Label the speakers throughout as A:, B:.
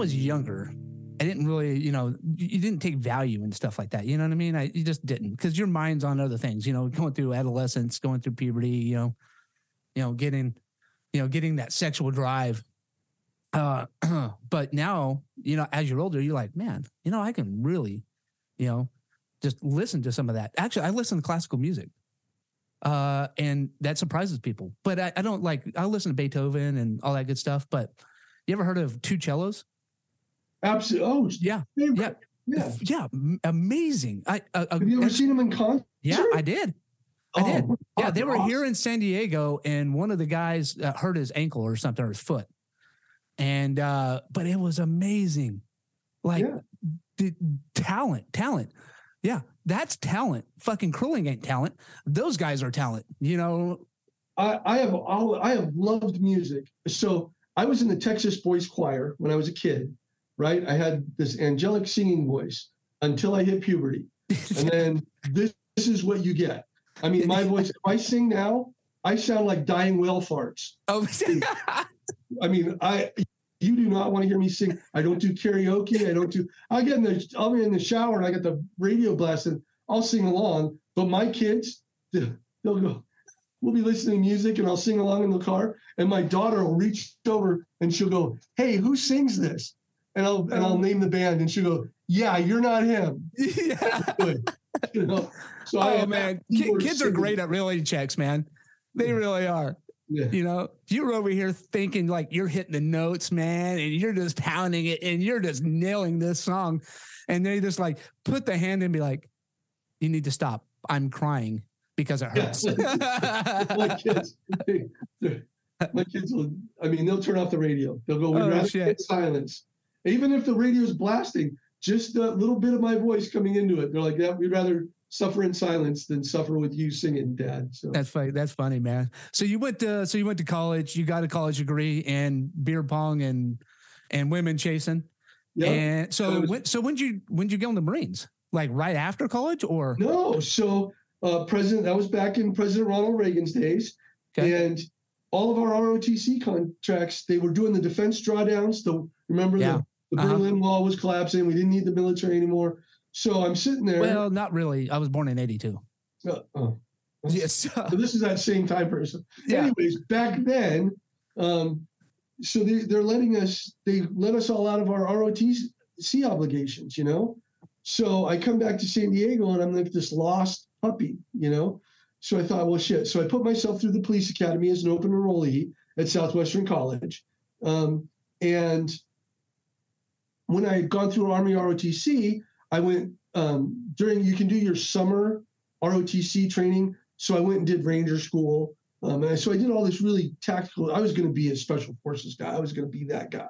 A: was younger, I didn't really, you know, you didn't take value and stuff like that. You know what I mean? I you just didn't because your mind's on other things. You know, going through adolescence, going through puberty. You know, you know, getting, you know, getting that sexual drive. Uh, but now, you know, as you're older, you're like, man, you know, I can really, you know, just listen to some of that. Actually, I listen to classical music. Uh, and that surprises people. But I, I don't like I listen to Beethoven and all that good stuff. But you ever heard of 2Cellos?
B: Absolutely. Oh,
A: Yeah,
B: favorite.
A: yeah,
B: yeah.
A: yeah, amazing. I uh, uh,
B: Have you ever seen them in concert?
A: yeah, I did. I did.
B: Oh,
A: Yeah, they were
B: awesome.
A: here in San Diego, and one of the guys uh, hurt his ankle or something or his foot, and uh, but it was amazing, like
B: Yeah.
A: the talent, talent. Yeah, that's talent. Fucking curling ain't talent. Those guys are talent. You know.
B: I, I have all I have loved music. So I was in the Texas Boys Choir when I was a kid, right? I had this angelic singing voice until I hit puberty. And then this, this is what you get. I mean, my voice, if I sing now, I sound like dying whale farts.
A: oh,
B: I mean, I you do not want to hear me sing. I don't do karaoke. I don't do I get in the I'll be in the shower and I get the radio blasted. I'll sing along. But my kids, they'll go, we'll be listening to music and I'll sing along in the car. And my daughter will reach over and she'll go, Hey, who sings this? And I'll and I'll oh. name the band and she'll go, Yeah, you're not him.
A: yeah.
B: You know. So
A: Oh man,
B: that
A: Ki-
B: keyboard
A: kids are great at reality checks, man. They really are.
B: Yeah.
A: You know, you're over here thinking like you're hitting the notes, man, and you're just pounding it and you're just nailing this song. And they just like put the hand in and be like, you need to stop. I'm crying because it hurts.
B: my kids, my kids will. I mean, they'll turn off the radio. They'll go. We'd
A: Oh,
B: rather
A: shit.
B: get silence, even if the radio's blasting. Just a little bit of my voice coming into it. They're like, "Yeah, we'd rather suffer in silence than suffer with you singing, Dad." So
A: That's funny. That's funny, man. So you went to so you went to college. You got a college degree in beer pong and and women chasing. And so
B: I was-
A: when so when did you when did you get on the Marines? Like right after college or
B: No, so uh, President, that was back in President Ronald Reagan's days,
A: Okay.
B: and all of our ROTC contracts, they were doing the defense drawdowns. The remember
A: Yeah.
B: the, the
A: Uh-huh.
B: Berlin Wall was collapsing. We didn't need the military anymore. So I'm sitting there.
A: well, not really. I was born in '82.
B: uh, oh.
A: Yes.
B: So this is that same time person.
A: Yeah.
B: Anyways, back then, um, so they, they're letting us, they let us all out of our ROTC obligations, you know? So I come back to San Diego and I'm like this lost puppy, you know? So I thought, well, shit. So I put myself through the police academy as an open enrollee at Southwestern College. Um, and when I had gone through Army ROTC, I went um, during, you can do your summer ROTC training. So I went and did Ranger School. Um, and so I did all this really tactical. I was going to be a special forces guy. I was going to be that guy,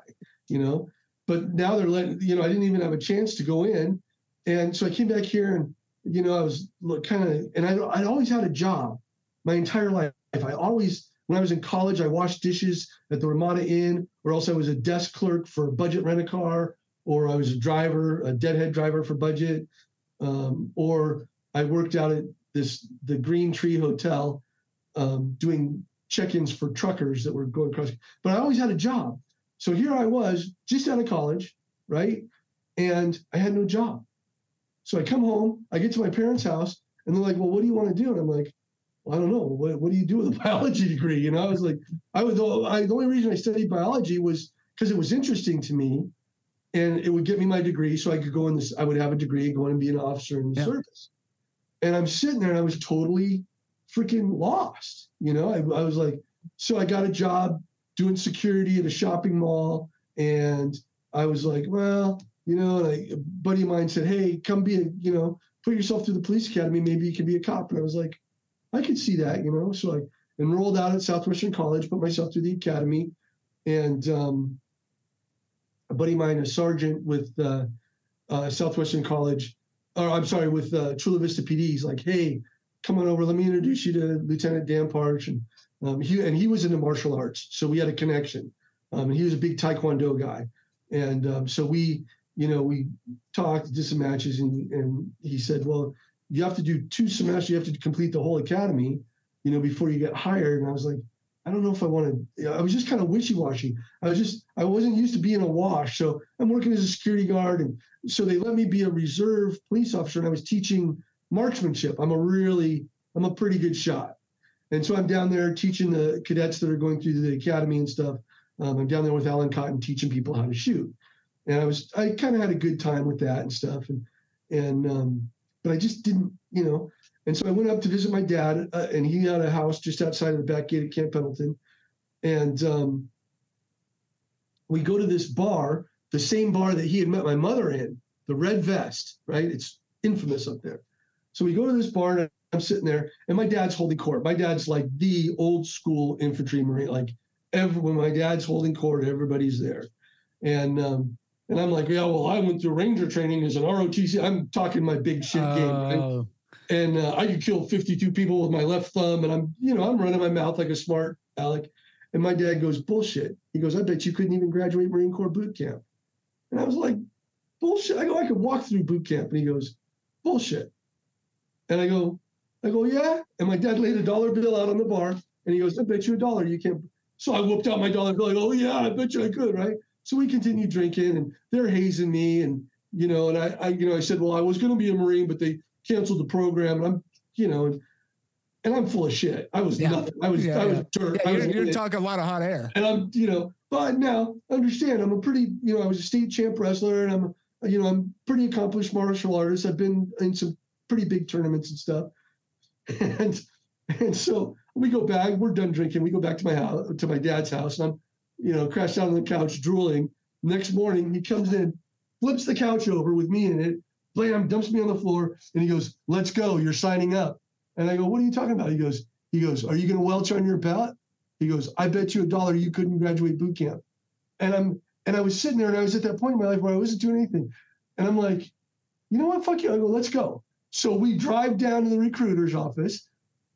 B: you know. But now they're letting, you know, I didn't even have a chance to go in. And so I came back here and, you know, I was kind of, and I, I'd always had a job my entire life. I always, when I was in college, I washed dishes at the Ramada Inn, or else I was a desk clerk for Budget Rent a Car, or I was a driver, a deadhead driver for Budget, um, or I worked out at this the Green Tree Hotel, um, doing check-ins for truckers that were going across. But I always had a job, so here I was just out of college, right? And I had no job. So I come home, I get to my parents' house, and they're like, "Well, what do you want to do?" And I'm like, well, "I don't know. What, what do you do with a biology degree?" You know, I was like, "I was I, the only reason I studied biology was because it was interesting to me, and it would get me my degree, so I could go in this. I would have a degree, go in and be an officer in the
A: Yeah.
B: service." And I'm sitting there, and I was totally freaking lost. You know, I, I was like, so I got a job doing security at a shopping mall, and I was like, well, you know, and I, a buddy of mine said, hey, come be a, you know, put yourself through the police academy. Maybe you can be a cop. And I was like, I could see that, you know. So I enrolled out at Southwestern College, put myself through the academy, and um, a buddy of mine, a sergeant with uh, uh, Southwestern College, or I'm sorry, with uh, Chula Vista PD, he's like, hey, come on over. Let me introduce you to Lieutenant Dan Parch. And um, he and he was into martial arts, so we had a connection. Um, and he was a big Taekwondo guy, and um, so we, you know, we talked, did some matches, and and he said, well, you have to do two semesters. You have to complete the whole academy, you know, before you get hired. And I was like, I don't know if I wanted. I was just kind of wishy washy. I was just I wasn't used to being a wash. So I'm working as a security guard, and so they let me be a reserve police officer, and I was teaching marksmanship. I'm a really I'm a pretty good shot, and so I'm down there teaching the cadets that are going through the academy and stuff. Um, I'm down there with Alan Cotton teaching people how to shoot, and I was I kind of had a good time with that and stuff, and and um, but I just didn't, you know. And so I went up to visit my dad, uh, and he had a house just outside of the back gate at Camp Pendleton. And um, we go to this bar, the same bar that he had met my mother in, the Red Vest, right? It's infamous up there. So we go to this bar, and I'm sitting there, and my dad's holding court. My dad's like the old school infantry marine. Like every, when my dad's holding court, everybody's there. And um, and I'm like, yeah, well, I went through ranger training as an ROTC. I'm talking my big shit game, right?
A: Oh,
B: and uh, I could kill 52 people with my left thumb, and I'm, you know, I'm running my mouth like a smart Alec. And my dad goes, bullshit. He goes, I bet you couldn't even graduate Marine Corps boot camp. And I was like, bullshit. I go, I could walk through boot camp. And he goes, bullshit. And I go, I go, yeah. And my dad laid a dollar bill out on the bar, and he goes, I bet you a dollar you can't. So I whooped out my dollar bill. I go, oh yeah, I bet you I could, right? So we continued drinking, and they're hazing me, and you know, and I, I you know, I said, well, I was going to be a Marine, but they canceled the program, and I'm, you know, and, I'm full of shit. I was
A: Yeah.
B: nothing. I was,
A: Yeah,
B: I was
A: yeah.
B: dirt. I was
A: you're, you're talking a lot of hot air.
B: and I'm, you know, but now understand, I'm a pretty, you know, I was a state champ wrestler, and I'm, you know, I'm pretty accomplished martial artist. I've been in some pretty big tournaments and stuff, and and so we go back. We're done drinking. We go back to my house, to my dad's house, and I'm, you know, crashed out on the couch, drooling. Next morning, he comes in, flips the couch over with me in it, blam, dumps me on the floor, and he goes, "Let's go. You're signing up." And I go, "What are you talking about?" He goes, "He goes, Are you going to welch on your belt?" He goes, "I bet you a dollar you couldn't graduate boot camp." And I'm and I was sitting there, and I was at that point in my life where I wasn't doing anything, and I'm like, "You know what? Fuck you." I go, "Let's go." So we drive down to the recruiter's office,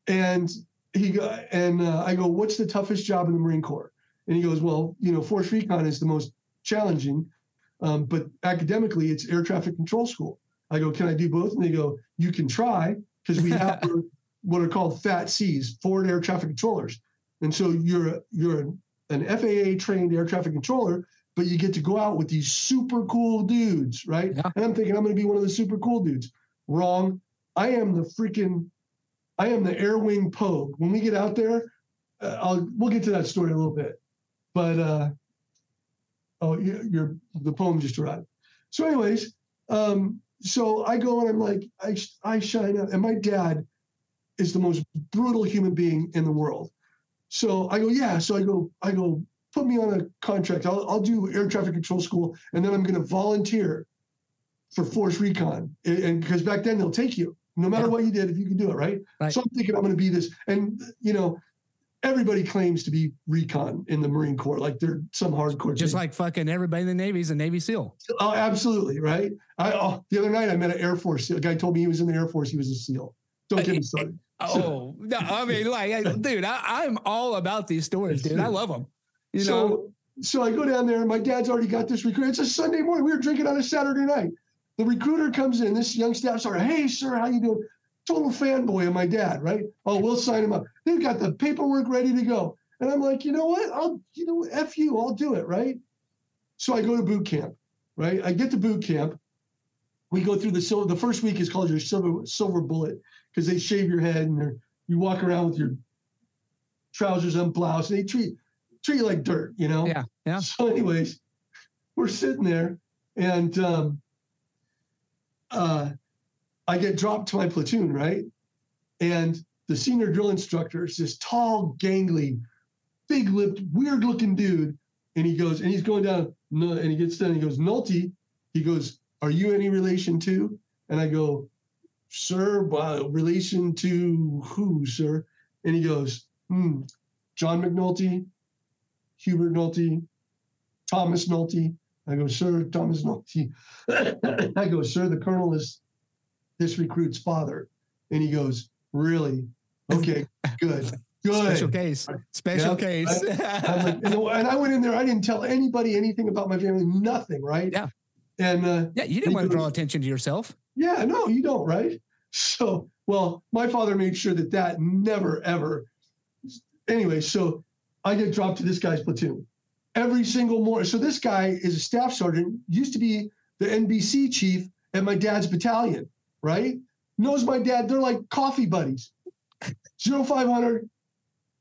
B: and he go, and uh, I go, "What's the toughest job in the Marine Corps?" And he goes, "Well, you know, Force Recon is the most challenging, um, but academically, it's air traffic control school." I go, "Can I do both?" And they go, "You can try because we have what are called FAT Cs, forward air traffic controllers, and so you're you're an FAA trained air traffic controller." But you get to go out with these super cool dudes, right?
A: Yeah.
B: And I'm thinking I'm going to be one of the super cool dudes. Wrong. I am the freaking I am the air wing pogue. When we get out there, uh, I'll we'll get to that story a little bit. But uh, oh, you- you're the poem just arrived. So, anyways, um, so I go and I'm like, I I shine up, and my dad is the most brutal human being in the world. So I go, yeah. So I go, I go, put me on a contract. I'll I'll do air traffic control school, and then I'm going to volunteer for Force Recon, and- and because back then they'll take you no matter
A: Yeah.
B: what you did if you can do it, right?
A: Right.
B: So I'm thinking I'm going to be this, and you know, everybody claims to be recon in the Marine Corps, like they're some hardcore.
A: Just
B: thing.
A: like fucking everybody in the Navy is a Navy SEAL.
B: oh, absolutely, right? I oh, the other night I met an Air Force. A guy told me he was in the Air Force. He was a SEAL. Don't get me started.
A: Oh, no, I mean, like, dude, I, I'm all about these stories, dude. I love them. You know,
B: so so I go down there and my dad's already got this recruit. It's a Sunday morning. We were drinking on a Saturday night. The recruiter comes in, this young staff sergeant, hey sir, how you doing? Total fanboy of my dad, right? Oh, we'll sign him up. They've got the paperwork ready to go. And I'm like, you know what? I'll, you know, F you, I'll do it, right? So I go to boot camp, right? I get to boot camp. We go through the silver, the first week is called your silver silver bullet because they shave your head and you walk around with your trousers unbloused. And they treat treat you like dirt, you know?
A: yeah, yeah.
B: So, anyways, we're sitting there, and um, uh, I get dropped to my platoon, right? And the senior drill instructor is this tall, gangly, big-lipped, weird-looking dude, and he goes, and he's going down, and he gets down, and he goes, Nulty, he goes, "Are you any relation to?" And I go, "Sir, uh, relation to who, sir?" And he goes, hmm, "John McNulty." Hubert Nulty, Thomas Nulty. I go, sir, Thomas Nulty. I go, sir, the colonel is this recruit's father. And he goes, really? Okay, good, good.
A: Special case. Special
B: Yeah,
A: case.
B: Like, and, and I went in there, I didn't tell anybody anything about my family, nothing, right?
A: Yeah.
B: And uh,
A: yeah, you didn't want to draw attention to yourself.
B: yeah, no, you don't, right? So, well, my father made sure that that never, ever. Anyway, so I get dropped to this guy's platoon every single morning. So this guy is a staff sergeant, used to be the NBC chief at my dad's battalion, right? Knows my dad. They're like coffee buddies. Zero five hundred.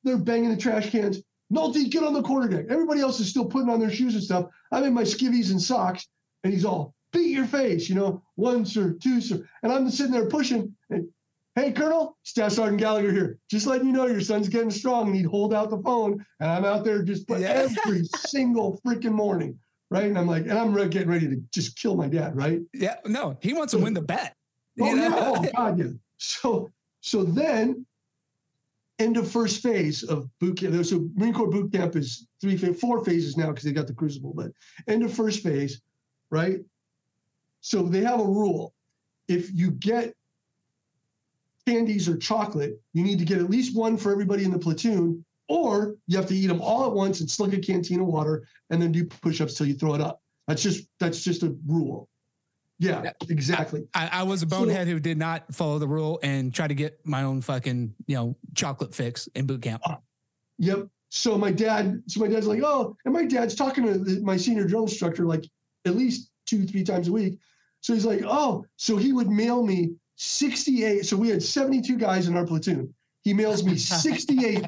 B: They're banging the trash cans. Nulty, get on the quarterdeck. Everybody else is still putting on their shoes and stuff. I'm in my skivvies and socks, and he's all beat your face, you know, one sir, two sir, and I'm sitting there pushing. And hey, Colonel, Staff Sergeant Gallagher here. Just letting you know your son's getting strong, and he'd hold out the phone, and I'm out there just yeah. every single freaking morning, right? And I'm like, and I'm getting ready to just kill my dad, right?
A: Yeah, no, he wants to win the bet.
B: Oh yeah, oh god, yeah. So, so then end of first phase of boot camp. So Marine Corps boot camp is three, four phases now because they got the crucible, but end of first phase, right? So they have a rule. If you get candies or chocolate, you need to get at least one for everybody in the platoon, or you have to eat them all at once and slug a canteen of water and then do push-ups till you throw it up. That's just that's just a rule. Yeah, exactly.
A: I, I was a bonehead so, who did not follow the rule and try to get my own fucking, you know, chocolate fix in boot camp. Uh,
B: yep. So my dad, so my dad's like, oh, and my dad's talking to the, my senior drill instructor like at least two, three times a week. So he's like, oh, so he would mail me 68. So we had 72 guys in our platoon. He mails me 68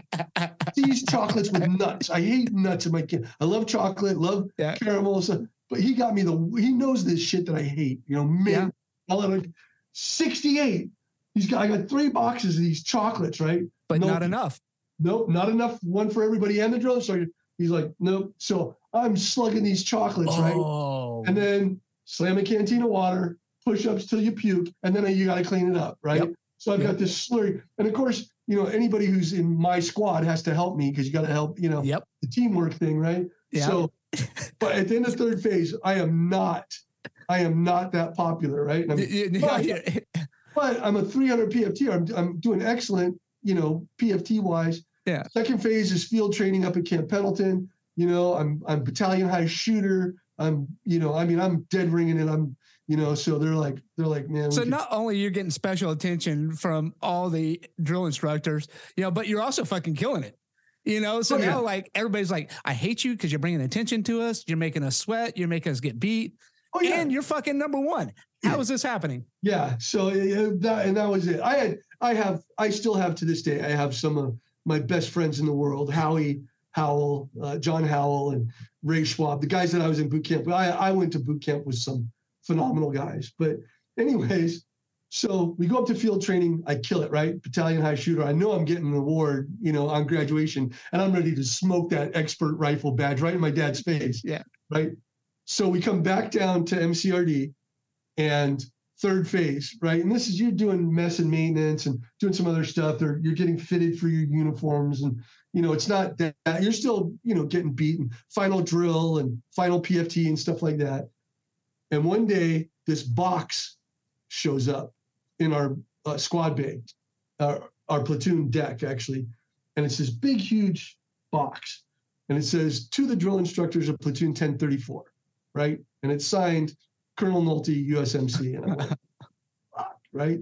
B: these chocolates with nuts. I hate nuts in my kid. I love chocolate, love yeah. caramel. So but he got me the he knows this shit that I hate. You know, mint, yeah. like 68. He's got I got three boxes of these chocolates, right?
A: But nope. not enough.
B: Nope, not enough. One for everybody and the drill sergeant. He's like, nope. So I'm slugging these chocolates, oh. right? And then slam a canteen of water, push ups till you puke, and then you got to clean it up, right? Yep. So I've yep. got this slurry. And of course, you know, anybody who's in my squad has to help me because you got to help, you know,
A: yep.
B: the teamwork thing, right?
A: Yeah.
B: So but at the end of third phase, I am not, I am not that popular, right? I'm, but, but, I'm a 300 PFT. I'm, I'm doing excellent, you know, PFT wise.
A: Yeah.
B: Second phase is field training up at Camp Pendleton. You know, I'm I'm battalion high shooter. I'm, you know, I mean, I'm dead ringing it. I'm, you know, so they're like, they're like, man.
A: So not only you're getting special attention from all the drill instructors, you know, but you're also fucking killing it. You know, so oh, now like everybody's like, I hate you because you're bringing attention to us. You're making us sweat. You're making us get beat. Oh, yeah. And you're fucking number one. How yeah. is this happening?
B: Yeah. So that and that was it. I had, I have, I still have to this day. I have some of my best friends in the world, Howie Howell, uh, John Howell, and Ray Schwab, the guys that I was in boot camp. I, I went to boot camp with some phenomenal guys. But anyways, so we go up to field training. I kill it, right? Battalion high shooter. I know I'm getting an award, you know, on graduation, and I'm ready to smoke that expert rifle badge right in my dad's face.
A: Yeah.
B: Right. So we come back down to MCRD and third phase, right? And this is you're doing mess and maintenance and doing some other stuff. Or you're getting fitted for your uniforms, and you know it's not that you're still you know getting beaten. Final drill and final PFT and stuff like that. And one day this box shows up in our uh, squad bay, our, our platoon deck actually, and it's this big, huge box, and it says to the drill instructors of platoon 1034, right? And it's signed Colonel Nulty, USMC, and I'm like, right?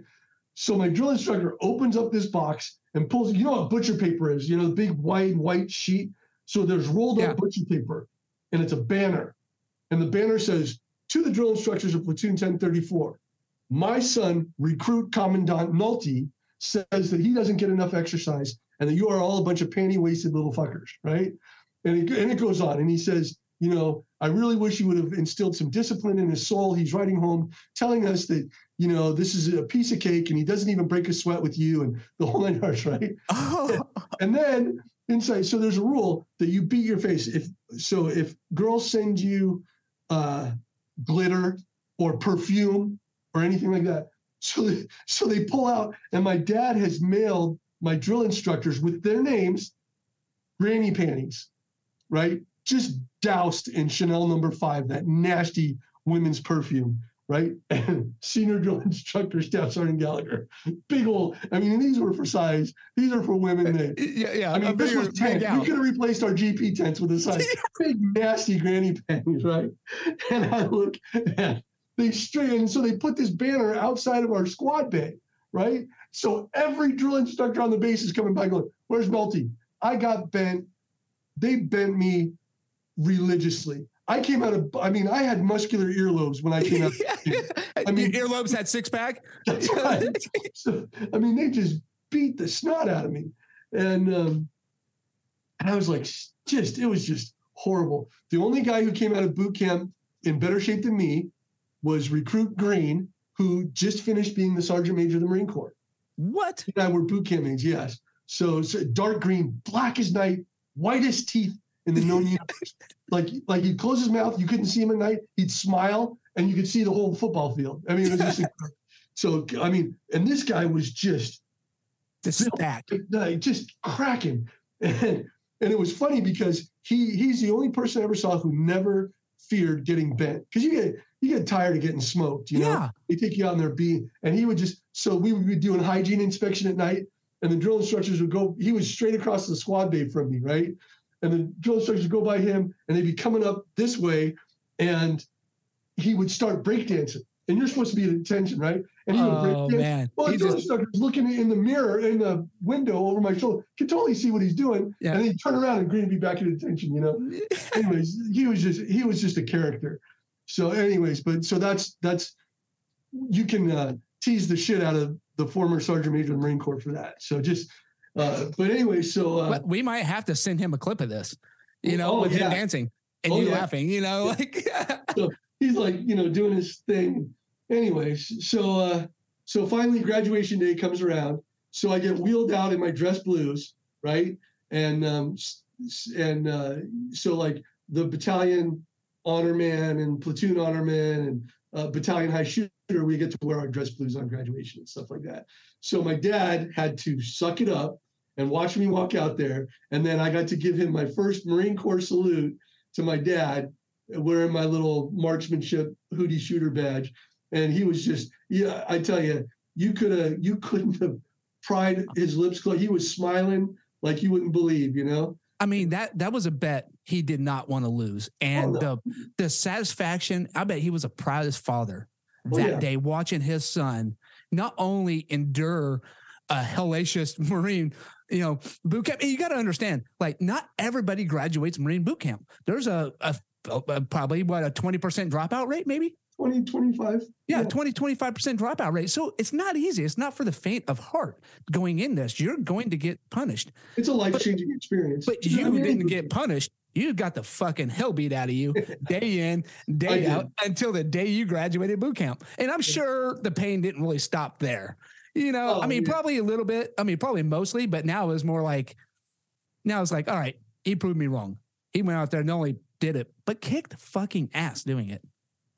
B: So my drill instructor opens up this box and pulls. You know what butcher paper is? You know the big white white sheet. So there's rolled up yeah. butcher paper, and it's a banner, and the banner says to the drill instructors of platoon 1034 my son, recruit Commandant Nulty, says that he doesn't get enough exercise and that you are all a bunch of panty waisted little fuckers, right? And it, and it goes on. And he says, you know, I really wish you would have instilled some discipline in his soul. He's writing home telling us that, you know, this is a piece of cake and he doesn't even break a sweat with you and the whole nine yards, right? Oh. And then inside, so there's a rule that you beat your face. If so, if girls send you uh, glitter or perfume or anything like that. So they, so they pull out, and my dad has mailed my drill instructors with their names, granny panties, right? Just doused in Chanel number five, that nasty women's perfume, right? And senior drill instructor, Staff Sergeant Gallagher, big old. I mean, these were for size. These are for women. They,
A: yeah, yeah.
B: I mean, this was tent. You could have replaced our GP tents with a size big nasty granny panties, right? And I look, they straight so they put this banner outside of our squad bay, right? So every drill instructor on the base is coming by going, "Where's Nulty? I got bent they bent me religiously. I came out of, I mean, I had muscular earlobes when I came out.
A: I mean, earlobes had six pack.
B: Right. so, I mean, they just beat the snot out of me. And, um, and I was like, just, it was just horrible. The only guy who came out of boot camp in better shape than me was recruit Green, who just finished being the sergeant major of the Marine Corps.
A: What?
B: Yeah, we're boot camp mates, yes. So, so dark green, black as night, whitest teeth in the known universe. Like like he'd close his mouth, you couldn't see him at night. He'd smile, and you could see the whole football field. I mean, it was just so. I mean, and this guy was just
A: the stack,
B: just cracking, and and it was funny because he he's the only person I ever saw who never feared getting bent because you get you get tired of getting smoked. You know,
A: yeah.
B: they take you out in their beat, and he would just so we would be doing hygiene inspection at night, and the drill instructors would go. He was straight across the squad bay from me, right? And the drill instructors would go by him, and they'd be coming up this way, and he would start breakdancing. And you're supposed to be at attention, right? And
A: he would oh, break man.
B: Well, the drill just... instructor's looking in the mirror in the window over my shoulder, can totally see what he's doing. Yeah. And then he'd turn around and Green would be back at attention, you know. anyways, he was just he was just a character. So, anyways, but so that's that's you can uh, tease the shit out of the former Sergeant Major of the Marine Corps for that. So just, uh, but anyway, so uh,
A: we might have to send him a clip of this, you know, oh, with yeah. him dancing and oh, you yeah. laughing, you know, like
B: so he's like, you know, doing his thing. Anyways, so uh, so finally graduation day comes around. So I get wheeled out in my dress blues, right? And um, and uh, so like the battalion honor man and platoon honor man and uh, battalion high shooter, we get to wear our dress blues on graduation and stuff like that. So my dad had to suck it up and watch me walk out there. And then I got to give him my first Marine Corps salute to my dad, wearing my little marksmanship hoodie shooter badge. And he was just, yeah, I tell you, you could have, you couldn't have pried his lips closed. He was smiling like you wouldn't believe, you know?
A: I mean that that was a bet he did not want to lose, and oh, no. the the satisfaction. I bet he was a proudest father oh, that yeah. day watching his son not only endure a hellacious Marine, you know, boot camp. You got to understand, like not everybody graduates Marine boot camp. There's a, a, a probably what a twenty percent dropout rate, maybe.
B: 20, 25.
A: Yeah, yeah, 20, 25% dropout rate. So it's not easy. It's not for the faint of heart going in this. You're going to get punished.
B: It's a life changing experience.
A: But you didn't get punished. You got the fucking hell beat out of you day in, day out until the day you graduated boot camp. And I'm sure the pain didn't really stop there. You know, oh, I mean, yeah. probably a little bit. I mean, probably mostly, but now it was more like, now it's like, all right, he proved me wrong. He went out there and not only did it, but kicked fucking ass doing it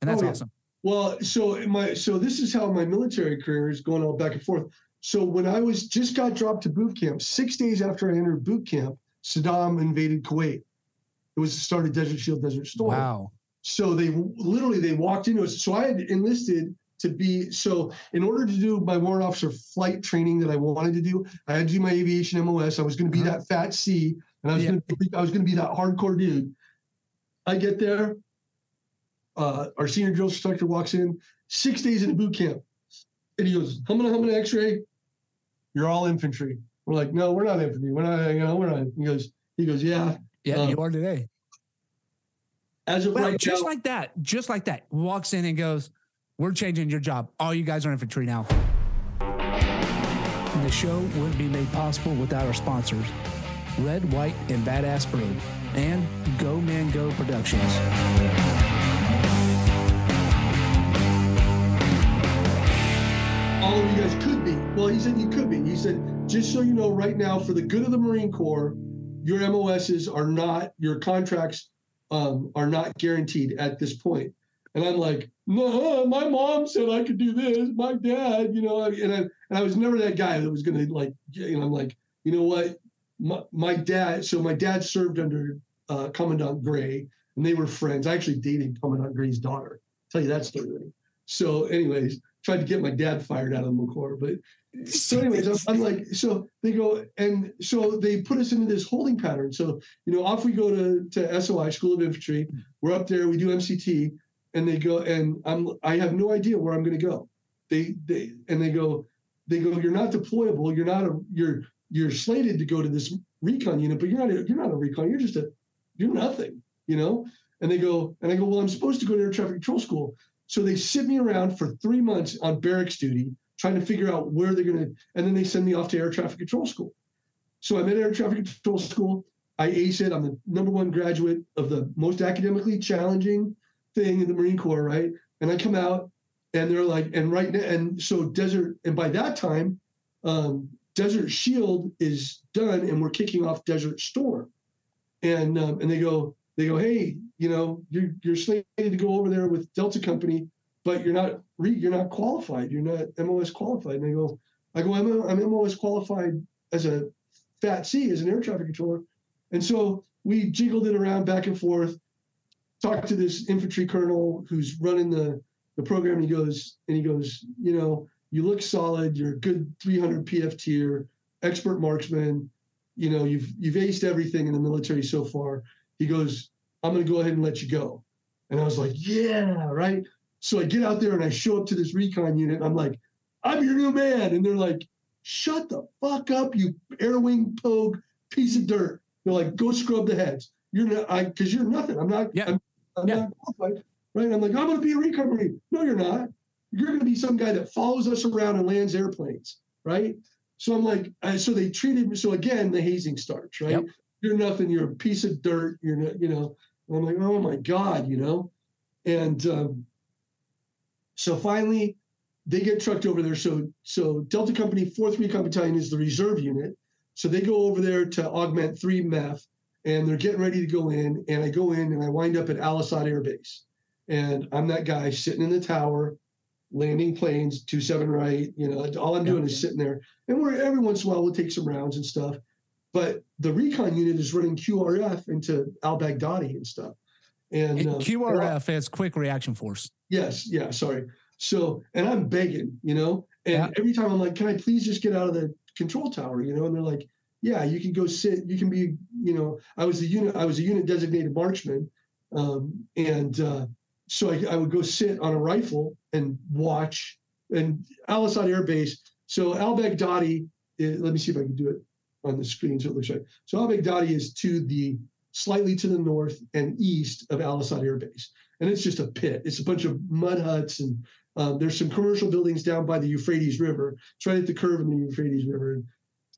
A: and that's oh, yeah. awesome.
B: Well, so my so this is how my military career is going all back and forth. So when I was just got dropped to boot camp, six days after I entered boot camp, Saddam invaded Kuwait. It was the start of Desert Shield, Desert Storm.
A: Wow.
B: So they literally they walked into it. So I had enlisted to be so in order to do my warrant officer flight training that I wanted to do, I had to do my aviation MOS. I was going to be uh-huh. that fat C, and I was yeah. going to I was going to be that hardcore dude. I get there, uh, our senior drill instructor walks in, six days into boot camp, and he goes, "How many, how many X-ray? You're all infantry." We're like, "No, we're not infantry. We're not. You know, we're not." He goes, "He goes, yeah,
A: yeah, um, you are today."
B: As of well, right
A: just
B: now,
A: like that, just like that, walks in and goes, "We're changing your job. All you guys are infantry now." The show wouldn't be made possible without our sponsors, Red, White, and Badass Brew, and Go Man Go Productions.
B: All of you guys could be. Well, he said you could be. He said, just so you know, right now, for the good of the Marine Corps, your MOSs are not, your contracts um, are not guaranteed at this point. And I'm like, no, my mom said I could do this. My dad, you know, and I, and I was never that guy that was going to like, you know, I'm like, you know what? My, my dad, so my dad served under uh, Commandant Gray and they were friends. I actually dated Commandant Gray's daughter. I'll tell you that story. So, anyways, tried to get my dad fired out of the Corps. But so, anyways, I'm, I'm, like, so they go and so they put us into this holding pattern. So you know, off we go to to SOI School of Infantry. Hmm. We're up there. We do MCT, and they go and I'm I have no idea where I'm going to go. They they and they go they go. You're not deployable. You're not a you're you're slated to go to this recon unit, but you're not a, you're not a recon. You're just a you're nothing, you know. And they go, and I go, well, I'm supposed to go to air traffic control school. So they sit me around for three months on barracks duty, trying to figure out where they're going to, and then they send me off to air traffic control school. So I'm at air traffic control school. I ace it. I'm the number one graduate of the most academically challenging thing in the Marine Corps, right? And I come out, and they're like, and right now, and so Desert, and by that time, um, Desert Shield is done, and we're kicking off Desert Storm, and um, and they go, they go, hey, you know, you're you're slated to go over there with Delta Company, but you're not re, you're not qualified. You're not MOS qualified. And they go, I go, I'm, I'm MOS qualified as a Fat C as an air traffic controller, and so we jiggled it around back and forth. Talked to this infantry colonel who's running the the program. And he goes, and he goes, you know, you look solid. You're a good 300 PF tier, expert marksman. You know, you've you've aced everything in the military so far. He goes, I'm going to go ahead and let you go. And I was like, yeah, right. So I get out there and I show up to this recon unit. I'm like, I'm your new man. And they're like, shut the fuck up, you air wing pogue piece of dirt. They're like, go scrub the heads. You're not, I, because you're nothing. I'm not,
A: yeah.
B: I'm, I'm
A: yeah.
B: not qualified. Right. I'm like, I'm going to be a recon marine. No, you're not. You're going to be some guy that follows us around and lands airplanes. Right. So I'm like, so they treated me. So again, the hazing starts, right?
A: Yep.
B: You're nothing. You're a piece of dirt. You're not, you know, I'm like, oh my God, you know? And um, so finally they get trucked over there. So so Delta Company 4th Recon Battalion is the reserve unit. So they go over there to augment 3 MEF and they're getting ready to go in. And I go in and I wind up at Al Asad Air Base. And I'm that guy sitting in the tower, landing planes, two seven right. You know, all I'm doing is sitting there. And we're every once in a while we'll take some rounds and stuff. But the recon unit is running QRF into Al Baghdadi and stuff. And
A: It-
B: um,
A: QRF is quick reaction force.
B: Yes, yeah, sorry. So, and I'm begging, you know, and
A: Yeah.
B: every time I'm like, can I please just get out of the control tower, you know? And they're like, yeah, you can go sit. You can be, you know, I was a unit, I was a unit designated marksman, um, and uh, so I, I would go sit on a rifle and watch. And Al Asad Air Base. So Al Baghdadi, eh, let me see if I can do it on the screen so it looks like. So Al Baghdadi is to the slightly to the north and east of Al Asad Air Base and it's just a pit. It's a bunch of mud huts, and um, there's some commercial buildings down by the Euphrates River. It's right at the curve in the Euphrates River. And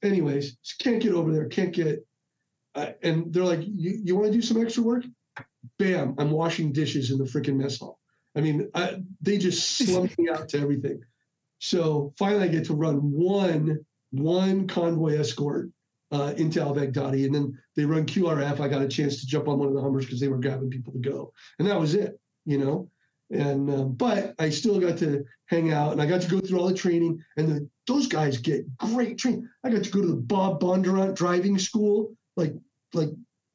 B: anyways, can't get over there. Can't get. Uh, and they're like, "You, you want to do some extra work?" Bam! I'm washing dishes in the freaking mess hall. I mean, I, they just slumped me out to everything. So finally, I get to run one one convoy escort uh, into Al Baghdadi, and then they run QRF. I got a chance to jump on one of the Hummers because they were grabbing people to go, and that was it, you know. And um, but I still got to hang out, and I got to go through all the training, and the, those guys get great training. I got to go to the Bob Bondurant driving school, like like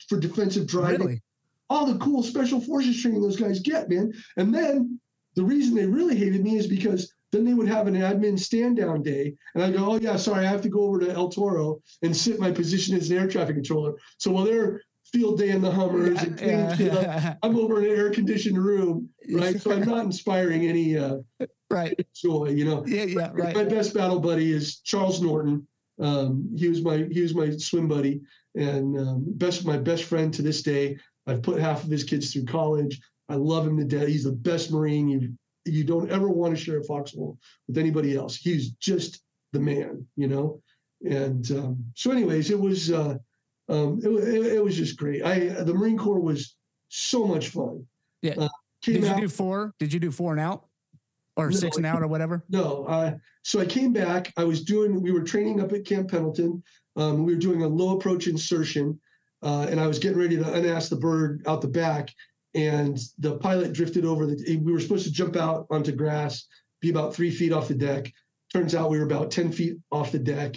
B: for defensive driving
A: Really?
B: all the cool special forces training those guys get, man. And then the reason they really hated me is because then they would have an admin stand down day, and I'd go, oh yeah, sorry, I have to go over to El Toro and sit my position as an air traffic controller. So while they're field day in the Hummers and cleaning shit up, I'm over in an air conditioned room, right? So I'm not inspiring any uh,
A: right.
B: joy, you know.
A: Yeah, yeah, right.
B: My best battle buddy is Charles Norton. Um, he was my he was my swim buddy and um, best my best friend to this day. I've put half of his kids through college. I love him to death. He's the best Marine you you don't ever want to share a foxhole with anybody else. He's just the man, you know. And um, so, anyways, it was uh, um, it, it, it was just great. I the Marine Corps was so much fun.
A: Yeah.
B: Uh,
A: Did you
B: out-
A: do four? Did you do four and out? Or
B: No,
A: six and out or whatever?
B: No. Uh, so I came back. I was doing. We were training up at Camp Pendleton. Um, we were doing a low approach insertion, uh, and I was getting ready to unass the bird out the back. And the pilot drifted over. The, we were supposed to jump out onto grass, be about three feet off the deck. Turns out we were about ten feet off the deck,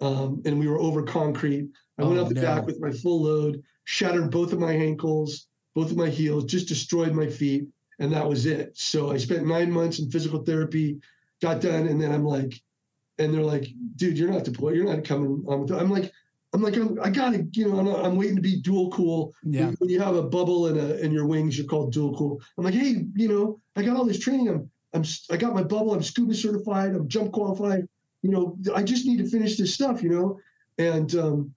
B: um, and we were over concrete. I went
A: Oh,
B: up the
A: no.
B: back with my full load, shattered both of my ankles, both of my heels, just destroyed my feet, and that was it. So I spent nine months in physical therapy, got done, and then I'm like, and they're like, dude, you're not deployed. You're not coming on with it. I'm like, I'm like, I'm, I gotta, you know, I'm, I'm waiting to be dual cool.
A: Yeah.
B: When, you have a bubble in a in your wings, you're called dual cool. I'm like, hey, you know, I got all this training. I'm, I'm, I got my bubble. I'm scuba certified. I'm jump qualified. You know, I just need to finish this stuff. You know, and um,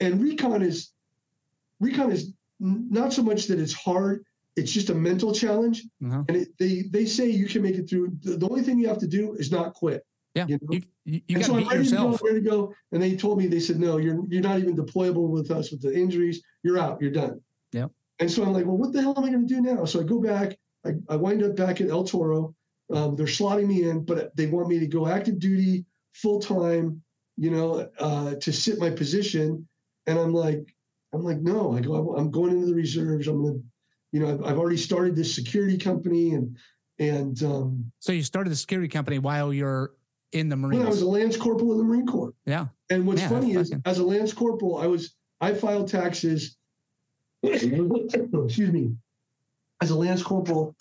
B: and recon is recon is not so much that it's hard it's just a mental challenge
A: Uh-huh.
B: and it, they they say you can make it through the, the only thing you have to do is not quit
A: Yeah.
B: you know?
A: You, you, got
B: so
A: to beat yourself.
B: to go, to go. And they told me, they said, no, you're you're not even deployable with us with the injuries. You're out. You're done.
A: Yep.
B: And so I'm like, well, what the hell am I going to do now? So I go back. I, I wind up back at El Toro. Um, they're slotting me in, but they want me to go active duty full time. You know, uh, to sit my position. And I'm like, I'm like, no. I go. I'm going into the reserves. I'm gonna, you know, I've, I've already started this security company, and and um,
A: So you started the security company while you're in the
B: when I was a Lance Corporal in the Marine Corps.
A: Yeah.
B: And what's
A: Yeah,
B: funny is,
A: fucking-
B: as a Lance Corporal, I was I filed taxes. excuse me. As a Lance Corporal,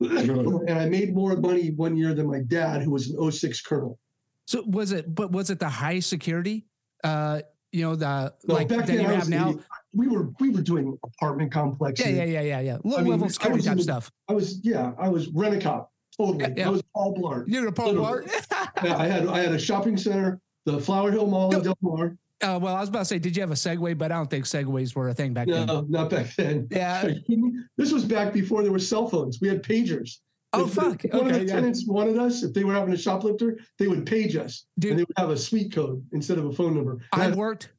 B: and I made more money one year than my dad, who was an 06 Colonel.
A: So was it, but was it the high security? Uh, you know, the
B: No,
A: like
B: back
A: that
B: then
A: you have now?
B: in- we were we were doing apartment complexes.
A: Yeah, yeah, yeah, yeah, yeah. Low
B: I mean,
A: level
B: I
A: security type
B: the-
A: stuff.
B: I was yeah, I was rent a cop. Totally.
A: Yeah, yeah.
B: I was Paul Blart.
A: You're a Paul Blart.
B: Yeah, I had I had a shopping center, the Flower Hill Mall in Del Mar.
A: Uh, well, I was about to say, did you have a Segway? But I don't think Segways were a thing back then.
B: No, not back then.
A: Yeah.
B: Are you kidding me? This was back before there were cell phones. We had pagers.
A: Oh
B: If
A: fuck.
B: One of the
A: Yeah.
B: tenants wanted us. If they were having a shoplifter, they would page us, and they would have a suite code instead of a phone number.
A: I
B: I-
A: worked.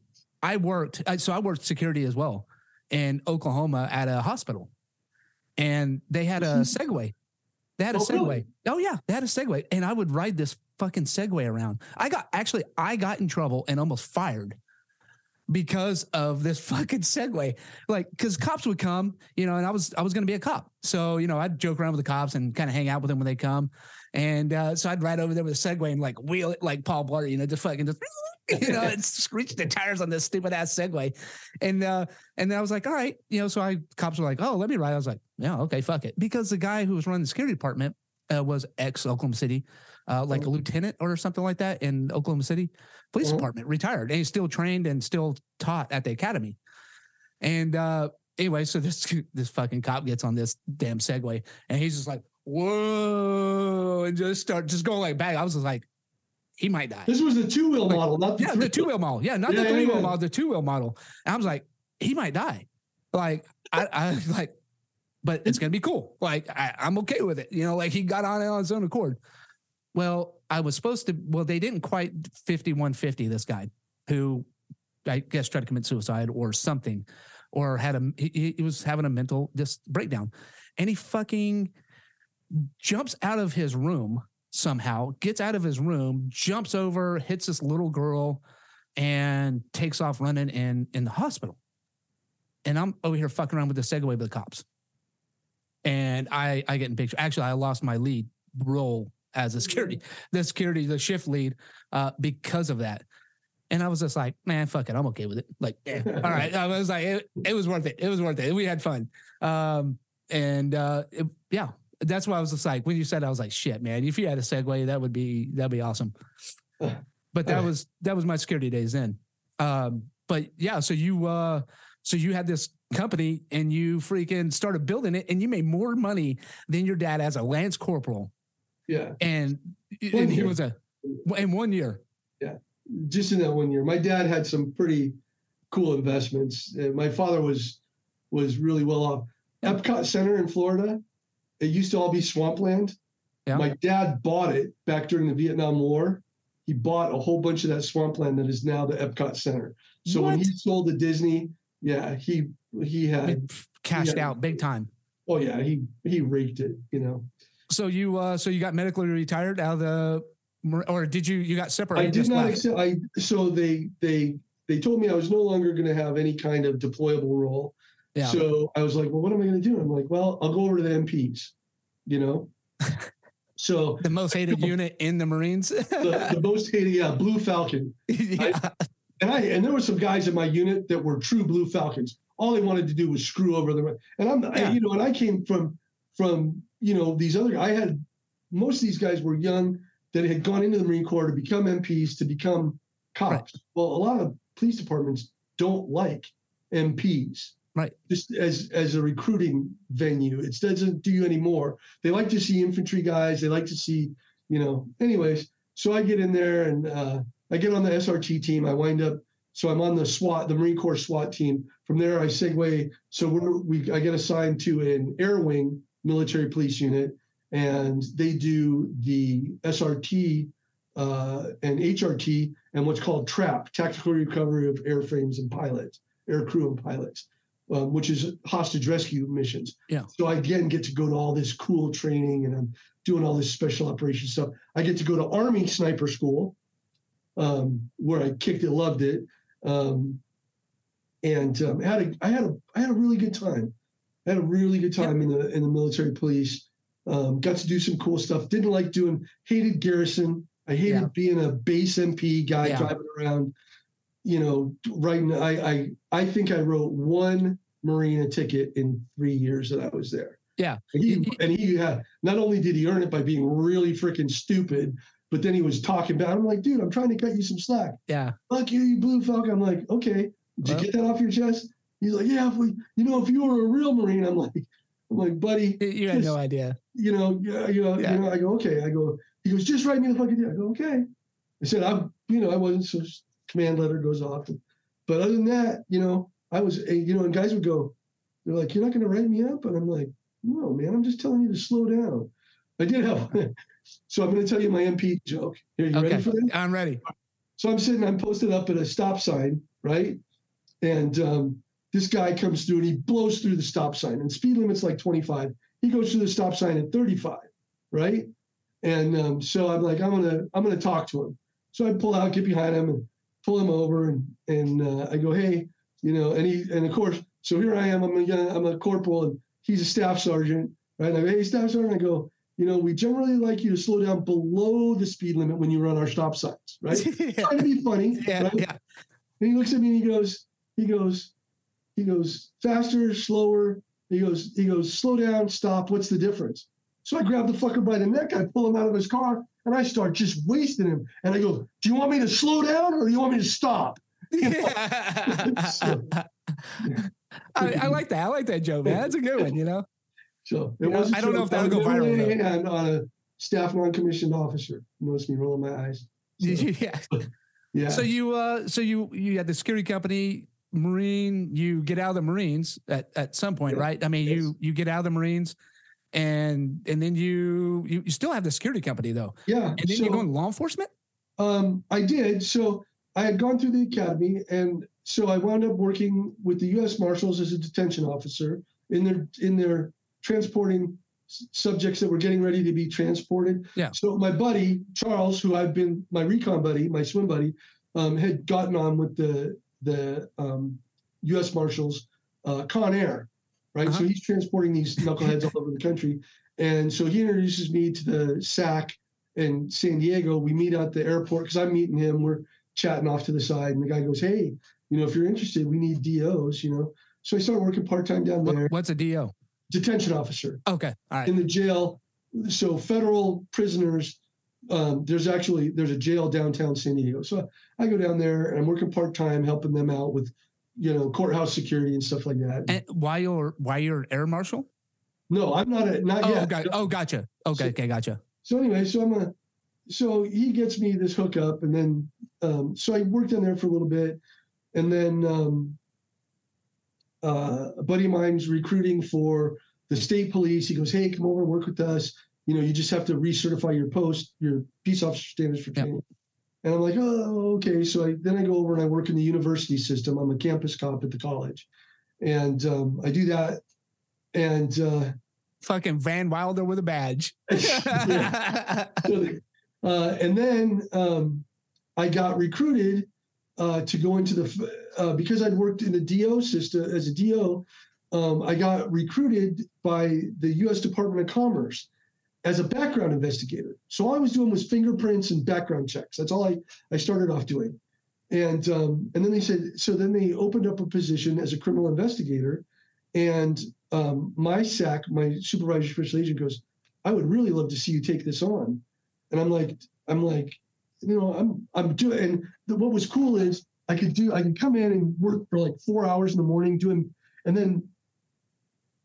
A: I worked. So I worked security as well in Oklahoma at a hospital, and they had a Segway. They had a
B: Oh,
A: Segway.
B: really?
A: Oh yeah, they had a Segway, and I would ride this fucking Segway around. I got actually, I got in trouble and almost fired because of this fucking Segway. Like, because cops would come, you know, and I was I was going to be a cop, so you know I'd joke around with the cops and kind of hang out with them when they come, and uh, so I'd ride over there with a Segway and like wheel it like Paul Blart, you know, just fucking just. You know, and screech the tires on this stupid ass Segway, and uh, and then I was like, all right, you know, so I cops were like, oh, let me ride. I was like, yeah, okay, fuck it, because the guy who was running the security department uh, was ex Oklahoma City, uh, like a
B: Oh.
A: lieutenant or something like that in Oklahoma City Police
B: Mhm.
A: Department, retired, and he's still trained and still taught at the academy. And uh, anyway, so this this fucking cop gets on this damn Segway, and he's just like, whoa, and just start just going like back. I was just like, he might die.
B: This was the two wheel
A: Like,
B: model, not the
A: Yeah, the two wheel model. Yeah, not
B: Yeah,
A: the three wheel
B: yeah.
A: model, the two wheel model. And I was like, he might die. Like, I, I like, but it's gonna be cool. Like, I, I'm okay with it. You know, like he got on it on his own accord. Well, I was supposed to. Well, they didn't quite 5150. This guy, who I guess tried to commit suicide or something, or had a he, he was having a mental just breakdown, and he fucking jumps out of his room somehow, gets out of his room, jumps over, hits this little girl, and takes off running in in the hospital. And I'm over here fucking around with the Segway with the cops. And I I get in picture. Actually, I lost my lead role as a security, the security, the shift lead, uh, because of that. And I was just like, man, fuck it, I'm okay with it. Like, yeah, all right. I was like, it, it was worth it. It was worth it. We had fun. Um, and uh, it, yeah, that's why I was just like, when you said, I was like, shit, man, if you had a Segway, that would be that'd be awesome. But that was that was my security days then. Um, but yeah, so you uh, so you had this company and you freaking started building it, and you made more money than your dad as a lance corporal,
B: Yeah,
A: and, and he was a in one year. Yeah.
B: Just in that one year. My dad had some pretty cool investments. Uh, my father was was really well off. Epcot Center in Florida, it used to all be swampland.
A: Yeah.
B: My dad bought it back during the Vietnam War. He bought a whole bunch of that swampland that is now the Epcot Center. So when he sold to Disney, yeah, he he had
A: It cashed
B: Yeah.
A: out big time.
B: oh yeah, he he raked it, you know.
A: So you uh, so you got medically retired out of the, or did you you got separated?
B: I did not
A: left?
B: accept. I so they they they told me I was no longer going to have any kind of deployable role.
A: Yeah.
B: So I was like, well, what am I going to do? I'm like, well, I'll go over to the MPs, you know. so
A: the most hated unit in the Marines.
B: the, the most hated, yeah, Blue Falcon,
A: yeah.
B: and I and there were some guys in my unit that were true Blue Falcons. All they wanted to do was screw over the, and I'm, I, you know, and I came from from you know these other. I had most of these guys were young that had gone into the Marine Corps to become MPs to become cops. Well, a lot of police departments don't like MPs.
A: Right.
B: Just as as a recruiting venue, it doesn't do you anymore. They like to see infantry guys. They like to see, you know. Anyways, so I get in there and uh, I get on the SRT team. I wind up so I'm on the SWAT, the Marine Corps SWAT team. From there, I segue. So we're, we I get assigned to an air wing military police unit, and they do the SRT uh, and HRT and what's called TRAP, Tactical Recovery of Airframes and Pilots, Air Crew and Pilots, um, which is hostage rescue missions.
A: Yeah.
B: So I again get to go to all this cool training, and I'm doing all this special operations stuff. I get to go to Army Sniper School, um, where I kicked it, loved it, um, and um, had a I had a I had a really good time. I had a really good time in the in the military police. Um, got to do some cool stuff. Didn't like doing hated garrison. I hated
A: Yeah.
B: being a base MP guy
A: Yeah.
B: driving around. You know, writing. I I I think I wrote one Marina ticket in three years that I was there.
A: Yeah.
B: And he, and he had not only did he earn it by being really freaking stupid, but then he was talking about. I'm like, dude, I'm trying to cut you some slack.
A: Yeah.
B: Fuck you, you blue falcon. I'm like, okay, did you get that off your chest? He's like, yeah, if we, you know, if you were a real Marine, I'm like, I'm like, buddy,
A: You- had no idea.
B: you know, yeah, you know,
A: Yeah.
B: you know. I go, okay. I go. He goes, just write me the fucking deal. I go, okay. I said, I'm, you know, I wasn't so. Command letter goes off, but other than that, you know, I was, eh, you know, and guys would go, they're like, you're not going to write me up, and I'm like, no, man, I'm just telling you to slow down. I did have, so I'm going to tell you my MP joke. Here, you
A: Okay.
B: ready for this?
A: I'm ready.
B: So I'm sitting, I'm posted up at a stop sign, right? And um, this guy comes through and he blows through the stop sign, and speed limit's like 25. He goes through the stop sign at 35, right? And um, so I'm like, I'm gonna, I'm gonna talk to him. So I pull out, get behind him, and pull him over, and and uh, I go, hey, you know, and he, and of course, so here I am, I'm a, I'm a corporal, and he's a staff sergeant, right? And I go, hey, staff sergeant, I go, you know, we generally like you to slow down below the speed limit when you run our stop signs, right?
A: yeah.
B: trying to be funny.
A: Yeah.
B: right?
A: Yeah.
B: And he looks at me and he goes, he goes, he goes faster, slower. He goes, he goes, slow down, stop. What's the difference? So I grab the fucker by the neck, I pull him out of his car, and I start just wasting him. And I go, Do you want me to slow down or do you want me to stop? So-
A: I, I like that. I like that joke, man. That's a good one. You know.
B: So
A: You know, I don't know if that'll go viral, though.
B: And on a staff non-commissioned officer. You notice me rolling my eyes. So,
A: yeah.
B: yeah.
A: So you, uh, so you, you had the security company, Marine. You get out of the Marines at at some point,
B: Yeah.
A: right? I mean,
B: Yes.
A: you you get out of the Marines, and and then you you, you still have the security company though,
B: yeah.
A: and then
B: so,
A: you go in law enforcement.
B: Um, I did. So I had gone through the academy, and so I wound up working with the U.S. Marshals as a detention officer in their in their transporting subjects that were getting ready to be transported.
A: Yeah.
B: So my buddy Charles, who I've been my recon buddy, my swim buddy, um, had gotten on with the the um, U.S. Marshals uh, Con Air, right?
A: Uh-huh.
B: So he's transporting these knuckleheads all over the country, and so he introduces me to the SAC in San Diego. We meet at the airport because I'm meeting him. We're chatting off to the side, and the guy goes, "Hey, you know, if you're interested, we need DOs." You know, so I started working part time down there,
A: what's a DO?
B: detention officer
A: Okay, all right.
B: in the jail. So federal prisoners. Um, there's actually there's a jail downtown San Diego. So I go down there and I'm working part time, helping them out with, you know, courthouse security and stuff like that.
A: And why you're why you're an air marshal?
B: no, I'm not a, not
A: Oh,
B: yet.
A: got, oh, gotcha. Okay,
B: So-
A: okay, gotcha.
B: So anyway, so I'm a, so he gets me this hookup, and then um, so I worked in there for a little bit, and then um, uh, a buddy of mine's recruiting for the state police. He goes, "Hey, come over and work with us. You know, you just have to recertify your post, your peace officer standards for training." And I'm like, "Oh, okay." So I then I go over and I work in the university system. I'm a campus cop at the college, and um, I do that, and. Uh,
A: Fucking Van Wilder with a badge.
B: Yeah. uh, and then um, I got recruited uh, to go into the uh, because I'd worked in the DO system as a DO. Um, I got recruited by the U.S. Department of Commerce as a background investigator. So all I was doing was fingerprints and background checks. That's all I I started off doing. And um, and then they said so. Then they opened up a position as a criminal investigator, and um, my SAC, my supervisor special agent, goes, I would really love to see you take this on. And I'm like, I'm like, you know, I'm I'm doing. And the, what was cool is I could do, I could come in and work for like four hours in the morning doing, and then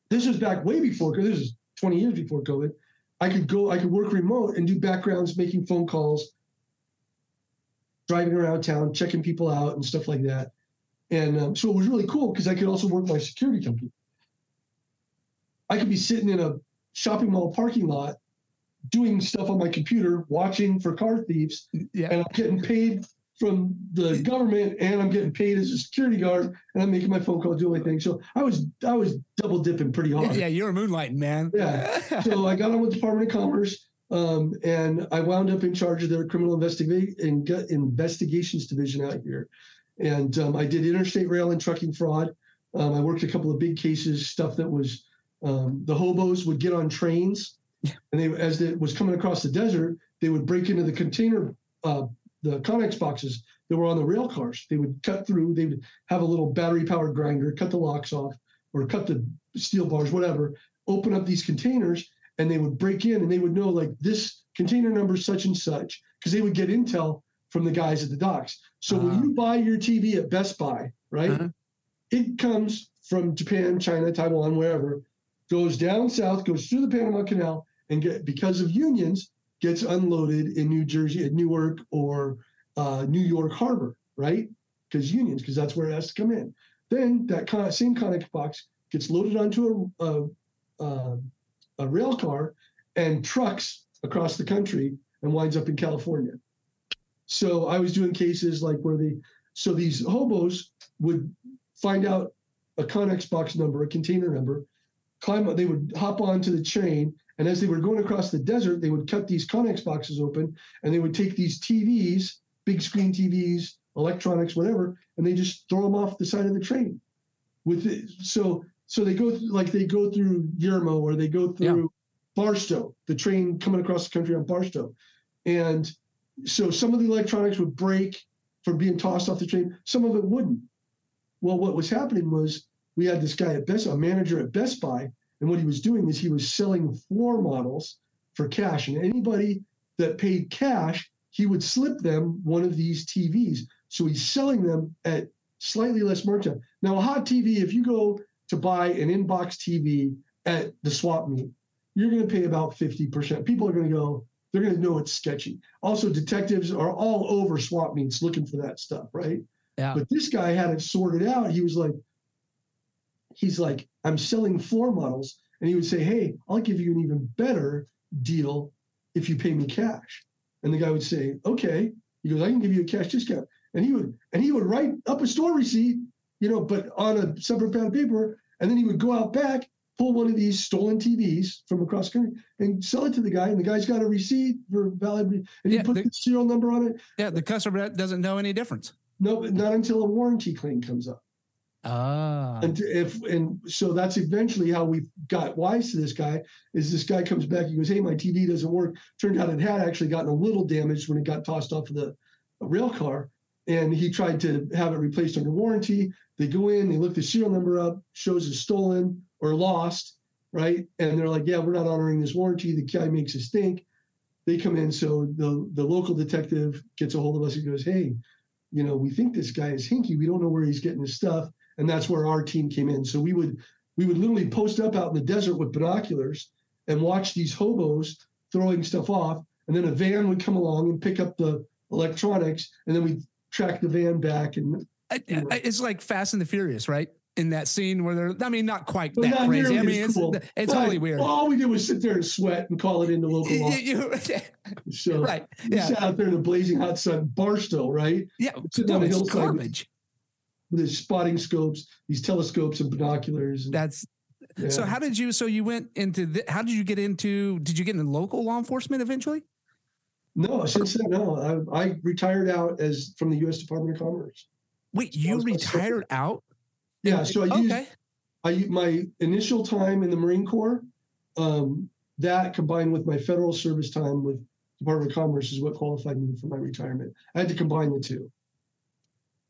B: this was back way before because this is 20 years before COVID. I could go, I could work remote and do backgrounds, making phone calls. driving around town, checking people out and stuff like that. And um, so it was really cool because I could also work my security company. I could be sitting in a shopping mall parking lot doing stuff on my computer, watching for car thieves,
A: Yeah.
B: and I'm getting paid from the government and I'm getting paid as a security guard and I'm making my phone call, doing my thing. So I was I was double dipping pretty hard.
A: Yeah, you're a moonlighting, man.
B: Yeah. so I got on with the Department of Commerce, um, and I wound up in charge of their criminal investiga- in- investigations division out here. And um, I did interstate rail and trucking fraud. Um, I worked a couple of big cases, stuff that was um, the hobos would get on trains, and they as it was coming across the desert, they would break into the container, uh, the Connex boxes that were on the rail cars. They would cut through. They would have a little battery powered grinder, cut the locks off, or cut the steel bars, whatever. Open up these containers, and they would break in, and they would know like this container number such and such, because they would get intel from the guys at the docks. So
A: Ah.
B: when you buy your TV at Best Buy, right,
A: Uh-huh.
B: it comes from Japan, China, Taiwan, wherever, goes down south, goes through the Panama Canal, and get because of unions gets unloaded in New Jersey, at Newark or uh, New York Harbor, right? Because unions, because that's where it has to come in. Then that same Connex box gets loaded onto a, a, a, a rail car and trucks across the country and winds up in California. So I was doing cases like where the so these hobos would find out a Connex box number, a container number, climb they would hop onto the train, and as they were going across the desert, they would cut these Connex boxes open and they would take these TVs, big screen TVs, electronics, whatever, and they just throw them off the side of the train. With it, so so they go th- like they go through Yermo or they go through Barstow, the train coming across the country on Barstow, and so some of the electronics would break from being tossed off the train. Some of it wouldn't. Well, what was happening was we had this guy at Best, a manager at Best Buy, and what he was doing is he was selling floor models for cash, and anybody that paid cash, he would slip them one of these TVs. So he's selling them at slightly less markup. Now, a hot TV, if you go to buy an inbox TV at the swap meet, you're going to pay about 50%. People are going to go, they're going to know it's sketchy. Also, detectives are all over swap meets looking for that stuff, right?
A: Yeah.
B: But this guy had it sorted out. He was like, he's like, I'm selling floor models. And he would say, Hey, I'll give you an even better deal if you pay me cash. And the guy would say, Okay. He goes, I can give you a cash discount. And he would and he would write up a store receipt, you know, but on a separate pad of paper. And then he would go out back, pull one of these stolen TVs from across the country and sell it to the guy. And the guy's got a receipt for valid, and he
A: Yeah,
B: put
A: the-
B: the serial number on it.
A: Yeah, the customer doesn't know any difference.
B: No, but not until a warranty claim comes up.
A: Ah.
B: And if and so that's eventually how we got wise to this guy. Is this guy comes back? He goes, "Hey, my TV doesn't work." Turned out it had actually gotten a little damaged when it got tossed off of the rail car, and he tried to have it replaced under warranty. They go in, they look the serial number up, shows it's stolen or lost, right? And they're like, "Yeah, we're not honoring this warranty." The guy makes us think. They come in, so the the local detective gets a hold of us and goes, "Hey, you know, we think this guy is hinky. We don't know where he's getting his stuff." And that's where our team came in. So we would we would literally post up out in the desert with binoculars and watch these hobos throwing stuff off, and then a van would come along and pick up the electronics, and then we track the van back. And
A: I- I- it's like Fast and the Furious, right? In that scene where they're, I mean, not quite
B: But
A: that
B: not
A: crazy. I mean,
B: as
A: it's, it's
B: Right.
A: weird.
B: all we did was sit there and sweat and call it into local law.
A: You-
B: So
A: right.
B: we
A: Yeah.
B: sat out there in the blazing hot sun, Barstow, right,
A: Yeah.
B: Sit on
A: No,
B: a
A: it's
B: hillside.
A: garbage.
B: With his spotting scopes, these telescopes and binoculars. And,
A: That's
B: yeah.
A: so. How did you? So you went into? The, how did you get into? Did you get into local law enforcement eventually?
B: no, since then, no, I, I retired out as from the U.S. Department of Commerce.
A: Wait, you retired out?
B: Yeah, so I used
A: Okay.
B: I my initial time in the Marine Corps, um, that combined with my federal service time with Department of Commerce is what qualified me for my retirement. I had to combine the two.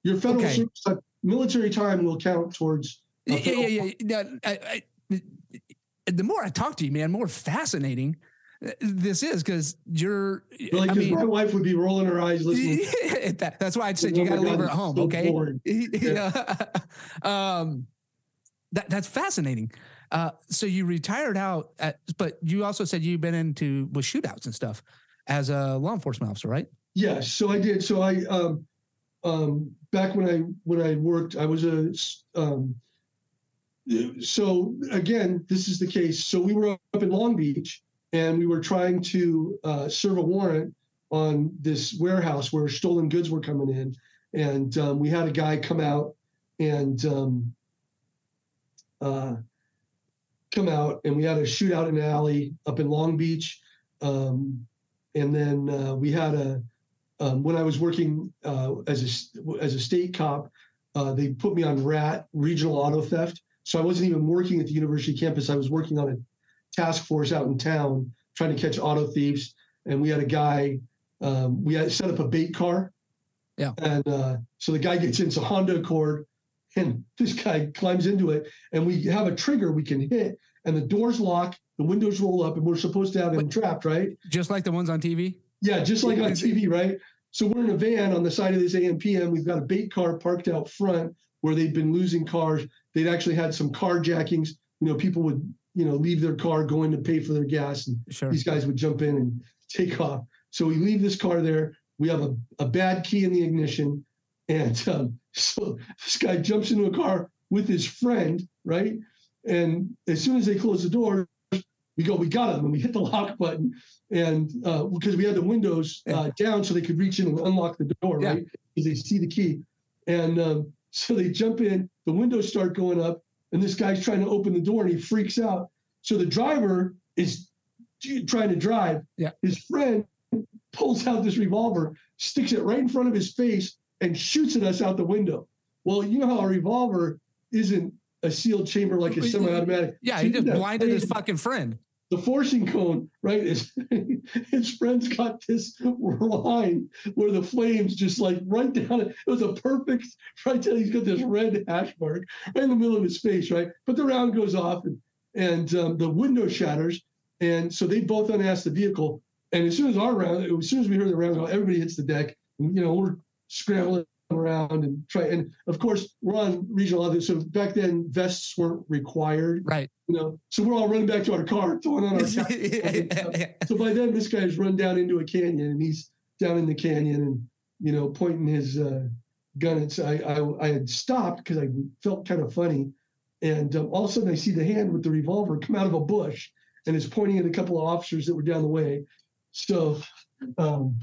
B: Your federal
A: Okay.
B: service time, military time will count towards.
A: Yeah, yeah, yeah. yeah. I, I, the more I talk to you, man, more fascinating uh, this is because you're.
B: Really,
A: I mean,
B: my wife would be rolling her eyes listening.
A: that, that's why I said you got to leave her at home,
B: so
A: okay? yeah. um, that that's fascinating. Uh, so you retired out, at, but you also said you've been into with shootouts and stuff as a law enforcement officer, right?
B: Yes, so I did. So I um, um, back when I when I worked, I was a um, so again, this is the case. So we were up in Long Beach, and we were trying to uh, serve a warrant on this warehouse where stolen goods were coming in, and um, we had a guy come out and um, uh, come out, and we had a shootout in an alley up in Long Beach, um, and then uh, we had a um, when I was working uh, as a as a state cop, uh, they put me on RAT regional auto theft. So I wasn't even working at the university campus. I was working on a task force out in town trying to catch auto thieves. And we had a guy. Um, we had set up a bait car.
A: Yeah.
B: And uh, so the guy gets into a Honda Accord, and this guy climbs into it, and we have a trigger we can hit, and the doors lock, the windows roll up, and we're supposed to have him trapped, right?
A: Just like the ones on TV.
B: Yeah, just like on TV, right? So we're in a van on the side of this AMPM. We've got a bait car parked out front where they'd been losing cars. They'd actually had some carjackings. You know, people would, you know, leave their car, going to pay for their gas, and
A: Sure.
B: these guys would jump in and take off. So we leave this car there. We have a, a bad key in the ignition. And um, so this guy jumps into a car with his friend, right? And as soon as they close the door, we go, we got them, and we hit the lock button, and uh, because we had the windows uh, down so they could reach in and unlock the door,
A: Yeah.
B: right? Because they see the key, and um, so they jump in, the windows start going up, and this guy's trying to open the door, and he freaks out. So the driver is trying to drive.
A: Yeah.
B: His friend pulls out this revolver, sticks it right in front of his face, and shoots at us out the window. Well, you know how a revolver isn't a sealed chamber like a semi-automatic.
A: Yeah,
B: So
A: he
B: you
A: just blinded his fucking friend.
B: The forcing cone, right? Is his friend's got this line where the flames just like right down it. Was a perfect right. He's got this red hash mark right in the middle of his face, right? But the round goes off and and um, the window shatters, and so they both unasked the vehicle. And as soon as our round, as soon as we heard the round go, everybody hits the deck. And, you know, we're scrambling around and try. And of course, we're on regional other. So back then, vests weren't required.
A: Right.
B: You know, so we're all running back to our car, throwing on our. so by then, this guy's run down into a canyon, and he's down in the canyon, and you know, pointing his uh, gun. At, so I, I I had stopped because I felt kind of funny, and um, all of a sudden I see the hand with the revolver come out of a bush, and is pointing at a couple of officers that were down the way. So, um,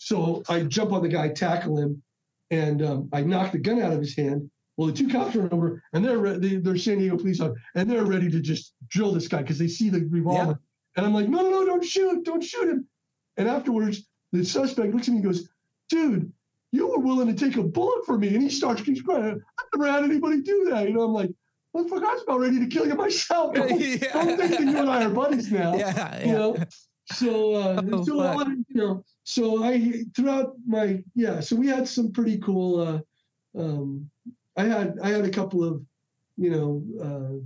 B: so I jump on the guy, tackle him, and um, I knock the gun out of his hand. Well, the two cops are over, and they're re- they, they're San Diego police officers, and they're ready to just drill this guy because they see the revolver. And I'm like, no, no, no, don't shoot, don't shoot him. And afterwards, the suspect looks at me and goes, dude, you were willing to take a bullet for me. And he starts he's crying. I've never had anybody do that. You know, I'm like, motherfucker, I was about ready to kill you myself. Don't, don't think that you and I are buddies now.
A: yeah,
B: You know, so, uh,
A: Oh,
B: so
A: fuck.
B: I- you know, so I throughout my yeah, so we had some pretty cool. Uh, um, I had I had a couple of, you know, uh,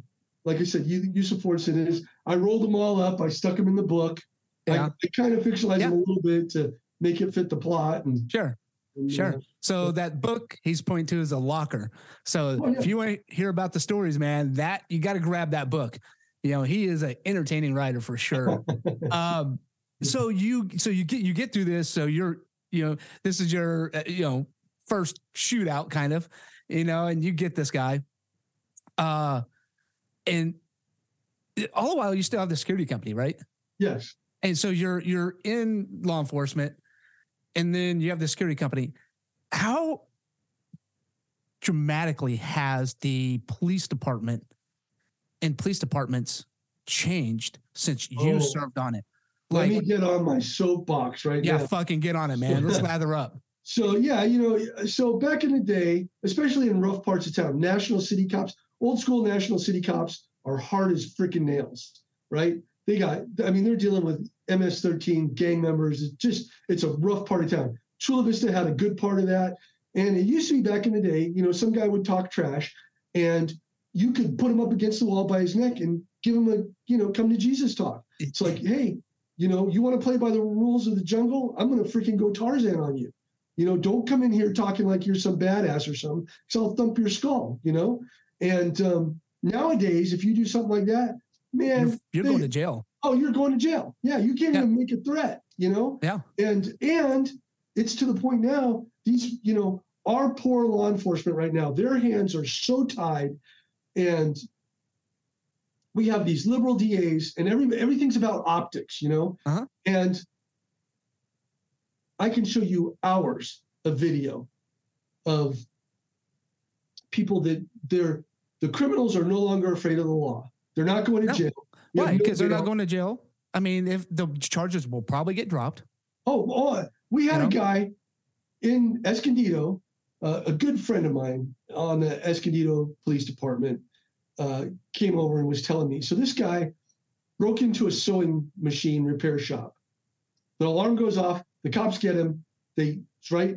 B: like I said, use of force incidents. I rolled them all up. I stuck them in the book. I,
A: Yeah.
B: I kind of fictionalized
A: Yeah.
B: them a little bit to make it fit the plot. And,
A: Sure.
B: and,
A: Sure.
B: uh,
A: So that book he's pointing to is a locker. So
B: Oh, yeah.
A: if you want to hear about the stories, man, that you got to grab that book. You know, he is an entertaining writer for sure. um, so you, so you get you get through this. So you're, you know, this is your, uh, you know, first shootout kind of, you know, and you get this guy, uh, and all the while you still have the security company, right?
B: yes.
A: And so you're you're in law enforcement, and then you have the security company. How dramatically has the police department and police departments changed since you
B: Oh.
A: served on it?
B: Let me get on my soapbox right
A: yeah,
B: now.
A: fucking get on it, man. Let's lather up.
B: So yeah, you know, so back in the day, especially in rough parts of town, national city cops, old school national city cops are hard as freaking nails, right? They got, I mean, they're dealing with MS-13 gang members. It's just, it's a rough part of town. Chula Vista had a good part of that, and it used to be back in the day. You know, some guy would talk trash, and you could put him up against the wall by his neck and give him a, you know, come to Jesus talk. It's like, hey, you know, you want to play by the rules of the jungle? I'm going to freaking go Tarzan on you. You know, don't come in here talking like you're some badass or something, because I'll thump your skull, you know? And um, nowadays, if you do something like that, man,
A: You're, you're
B: they-
A: going to jail.
B: oh, you're going to jail. Yeah, you can't
A: Yeah.
B: even make a threat. you know?
A: Yeah.
B: And and it's to the point now, these, you know, our poor law enforcement right now, their hands are so tied and we have these liberal DAs and every everything's about optics, you know?
A: Uh-huh.
B: And I can show you hours of video of people that they're the criminals are no longer afraid of the law. They're not going to
A: No.
B: jail. We
A: Why?
B: no
A: Because they're not going to jail. I mean, if the charges will probably get dropped.
B: Oh, oh we had
A: You
B: a guy in Escondido, uh, a good friend of mine on the Escondido Police Department, uh, came over and was telling me. So this guy broke into a sewing machine repair shop. The alarm goes off. The cops get him. They right.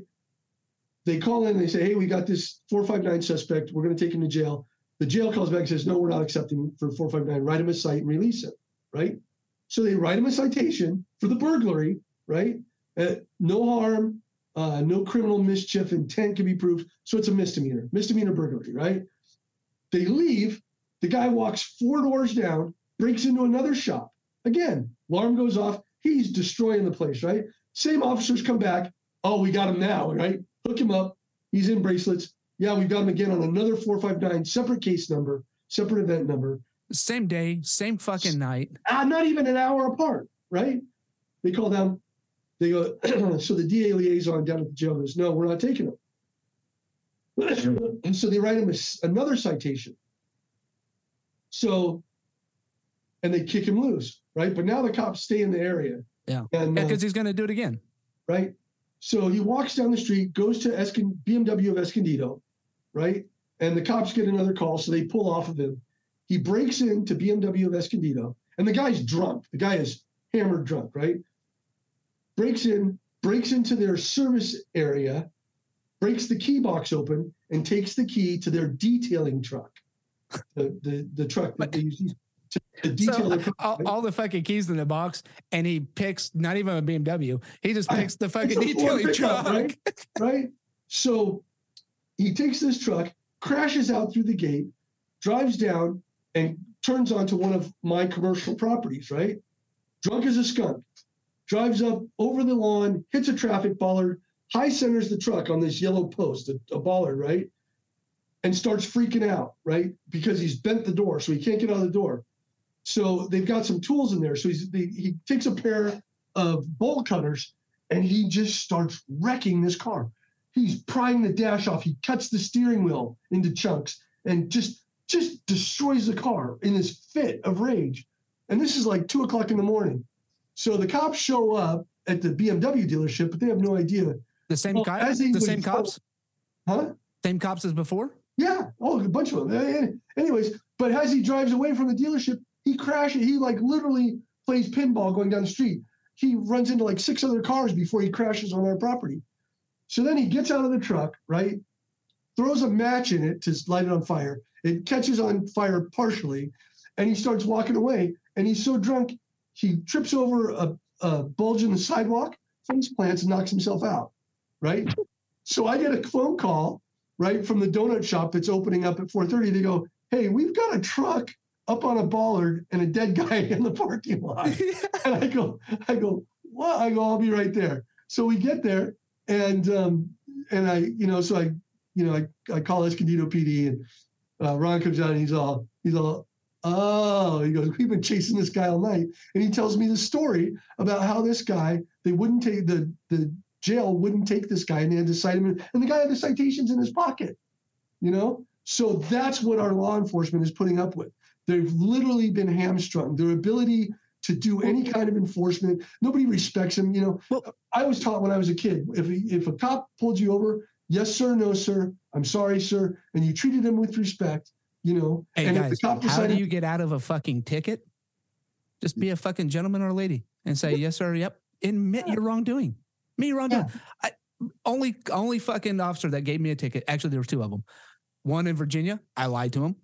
B: They call in they say, "Hey, we got this 459 suspect. We're going to take him to jail." The jail calls back and says, "No, we're not accepting for 459. Write him a cite and release him." Right. So they write him a citation for the burglary. Right. Uh, no harm, uh, no criminal mischief intent can be proved. So it's a misdemeanor, misdemeanor burglary, right? They leave. The guy walks four doors down, breaks into another shop. Again, alarm goes off. He's destroying the place, right? Same officers come back. Oh, we got him now, right? Hook him up. He's in bracelets. Yeah, we've got him again on another 459, separate case number, separate event number.
A: Same day, same fucking night.
B: Ah, not even an hour apart, right? They call down, they go, so the DA liaison down at the jail goes, no, we're not taking him. and so they write him a another citation. So, and they kick him loose, right? But now the cops stay in the area.
A: Yeah.
B: And,
A: Yeah,
B: uh,
A: because he's going to do it again.
B: right? So he walks down the street, goes to Escon- BMW of Escondido, right? And the cops get another call, so they pull off of him. He breaks into BMW of Escondido, and the guy's drunk. The guy is hammered drunk, right? Breaks in, breaks into their service area, breaks the key box open, and takes the key to their detailing truck. The the, the truck that they use to, to detail
A: So
B: the car,
A: all the fucking keys in the box, and he picks not even a BMW. He just
B: I-
A: picks the fucking detailing truck.
B: right? right? So he takes this truck, crashes out through the gate, drives down, and turns onto one of my commercial properties, right? Drunk as a skunk, drives up over the lawn, hits a traffic bollard, high centers the truck on this yellow post, a, a bollard, right? And starts freaking out, right? Because he's bent the door, so he can't get out of the door. So they've got some tools in there. So he's, they, he takes a pair of bolt cutters and he just starts wrecking this car. He's prying the dash off. He cuts the steering wheel into chunks and just just destroys the car in this fit of rage. And this is like two o'clock in the morning. So the cops show up at the BMW dealership, but they have no idea.
A: The same
B: Well,
A: guy, the same cops,
B: Huh?
A: same cops as before.
B: Yeah. Oh, a bunch of them. Anyways, but as he drives away from the dealership, he crashes. He like literally plays pinball going down the street. He runs into like six other cars before he crashes on our property. So then he gets out of the truck, right? Throws a match in it to light it on fire. It catches on fire partially, and he starts walking away. And he's so drunk, he trips over a, a bulge in the sidewalk, face plants, and knocks himself out, right? So I get a phone call right from the donut shop that's opening up at 4:30. They go, "Hey, we've got a truck up on a bollard and a dead guy in the parking lot." and I go, I go, what? I go, I'll be right there. So we get there, and um, and I, you know, so I, you know, I, I call Escondido PD, and uh, Ron comes out and he's all, he's all, oh, he goes, we've been chasing this guy all night, and he tells me the story about how this guy, they wouldn't take the the jail wouldn't take this guy, and they had to cite him, and the guy had the citations in his pocket, you know. So that's what our law enforcement is putting up with. They've literally been hamstrung. Their ability to do any kind of enforcement, nobody respects them. You know,
A: Well-
B: I was taught when I was a kid, if if a cop pulled you over, yes sir, no sir, I'm sorry sir, and you treated him with respect, you know.
A: Hey
B: and
A: guys,
B: if the cop
A: how do you get out of a fucking ticket? Just be a fucking gentleman or lady and say yes sir, yep. Admit
B: Yeah.
A: your wrongdoing. Me wrongdoing.
B: Yeah.
A: I, only only fucking officer that gave me a ticket. Actually, there was two of them. One in Virginia, I lied to him,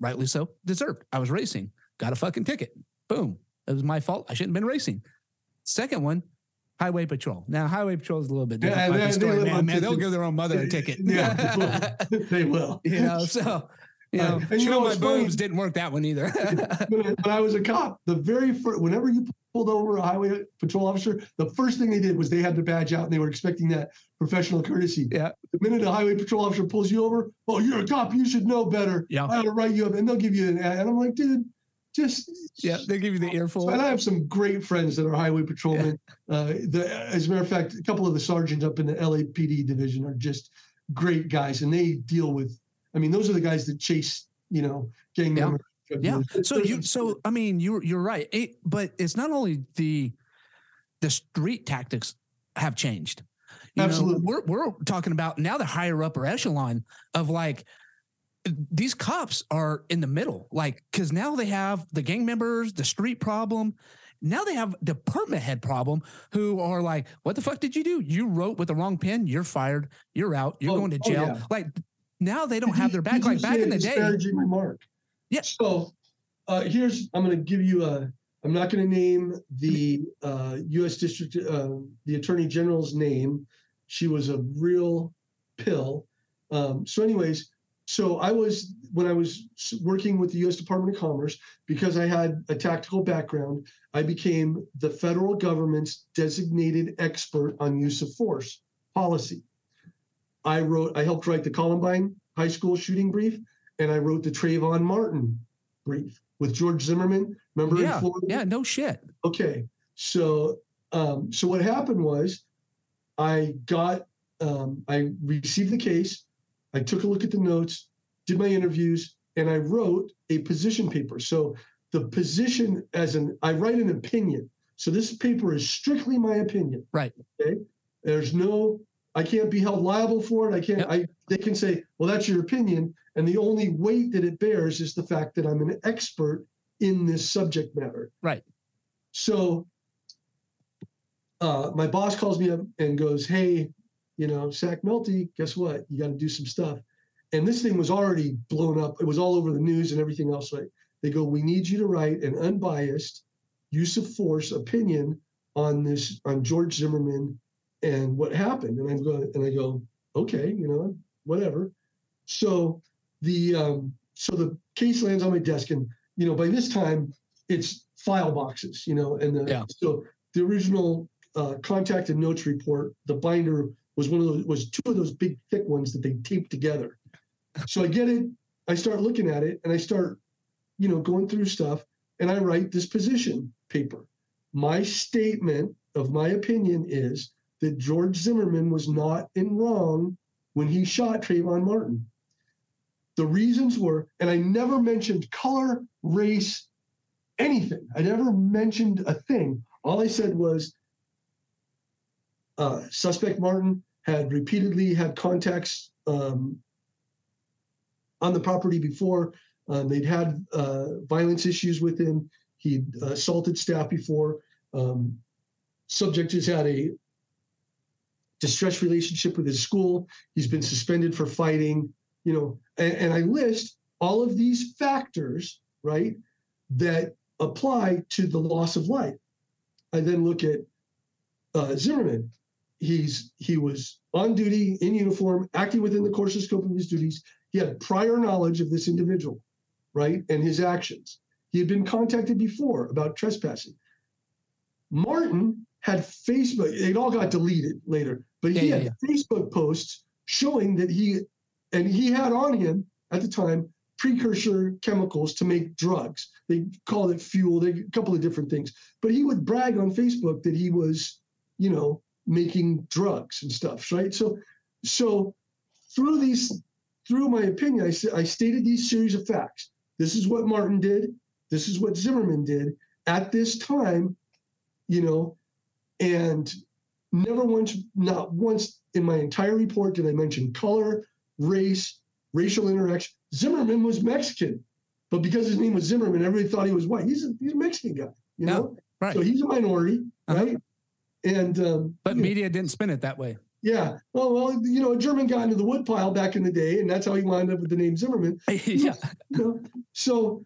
A: rightly so. Deserved. I was racing, got a fucking ticket. Boom. It was my fault. I shouldn't have been racing. Second one, Highway Patrol. Now, Highway Patrol is a little bit different
B: they-
A: fucking
B: they
A: story,
B: live
A: man.
B: up
A: man
B: to
A: they'll give their own mother a ticket.
B: Yeah, they will.
A: you know, so You know,
B: Right. And you know
A: my
B: what's funny?
A: boobs didn't work that one either.
B: when, I, when I was a cop, the very first, whenever you pulled over a highway patrol officer, the first thing they did was they had the badge out and they were expecting that professional courtesy.
A: Yeah.
B: The minute a highway patrol officer pulls you over, oh, you're a cop, you should know better.
A: Yeah.
B: I ought to write you up, and they'll give you an ad. And I'm like, dude, just
A: yeah, they give you the earful.
B: And I have some great friends that are highway patrolmen. Uh, the, as a matter of fact, a couple of the sergeants up in the LAPD division are just great guys, and they deal with. I mean, those are the guys that chase, you know, gang
A: Yeah.
B: members.
A: Yeah. So you, so I mean, you're you're right. It, but it's not only the the street tactics have changed. You know,
B: Absolutely.
A: we're we're talking about now the higher upper echelon of like these cops are in the middle, like because now they have the gang members, the street problem. Now they have the department head problem who are like, what the fuck did you do? You wrote with the wrong pen. You're fired. You're out. You're
B: Oh,
A: going to
B: oh,
A: jail.
B: yeah.
A: Like now they don't
B: Did
A: have
B: you-
A: their back. Like back in the day.
B: remark.
A: Yeah.
B: So uh, here's I'm going to give you a. I'm not going to name the uh, U.S. District, uh, the Attorney General's name. She was a real pill. Um, so, anyways, so I was when I was working with the U.S. Department of Commerce because I had a tactical background. I became the federal government's designated expert on use of force policy. I wrote, I helped write the Columbine High School shooting brief, and I wrote the Trayvon Martin brief with George Zimmerman. Remember in
A: Yeah.
B: Florida?
A: Yeah. No shit.
B: Okay, so um, so what happened was, I got um, I received the case, I took a look at the notes, did my interviews, and I wrote a position paper. So the position as an I write an opinion. So this paper is strictly my opinion.
A: Right.
B: Okay. There's no I can't be held liable for it. I can't
A: Yep.
B: I they can say, well, that's your opinion. And the only weight that it bears is the fact that I'm an expert in this subject matter.
A: Right.
B: So uh, my boss calls me up and goes, Hey, you know, Sack Nulty, guess what? You got to do some stuff. And this thing was already blown up. It was all over the news and everything else. Right? They go, We need you to write an unbiased use of force opinion on this, on George Zimmerman and what happened. And I'm going, and I go, Okay, you know, whatever. So the, um, so the case lands on my desk and, you know, by this time it's file boxes, you know, and the,
A: Yeah.
B: so the original uh, contact and notes report, the binder was one of those was two of those big thick ones that they taped together. So I get it, I start looking at it, and I start, you know, going through stuff, and I write this position paper. My statement of my opinion is that George Zimmerman was not in wrong when he shot Trayvon Martin. The reasons were, and I never mentioned color, race, anything. I never mentioned a thing. All I said was uh, suspect Martin had repeatedly had contacts um, on the property before. Um, they'd had uh, violence issues with him. He'd assaulted staff before. Um, subject has had a distress relationship with his school. He's been suspended for fighting. You know, and, and I list all of these factors, right, that apply to the loss of life. I then look at uh, Zimmerman. He's he was on duty in uniform, acting within the course and scope of his duties. He had prior knowledge of this individual, right, and his actions. He had been contacted before about trespassing. Martin had Facebook. It all got deleted later, but he
A: Yeah,
B: had
A: yeah,
B: Facebook posts showing that he and he had on him at the time precursor chemicals to make drugs. They called it fuel. They a couple of different things. But he would brag on Facebook that he was, you know, making drugs and stuff, right? So, so through these, through my opinion, I, I stated these series of facts. This is what Martin did. This is what Zimmerman did at this time, you know, and never once, not once in my entire report did I mention color, race, racial interaction. Zimmerman was Mexican, but because his name was Zimmerman, everybody thought he was white. He's a, he's a Mexican guy, you
A: Yeah,
B: know.
A: right.
B: So he's a minority,
A: Uh-huh.
B: right? And um,
A: But
B: you know,
A: media didn't spin it that way.
B: yeah, well, well, you know, a German got into the woodpile back in the day, and that's how he wound up with the name Zimmerman.
A: yeah.
B: You know? So,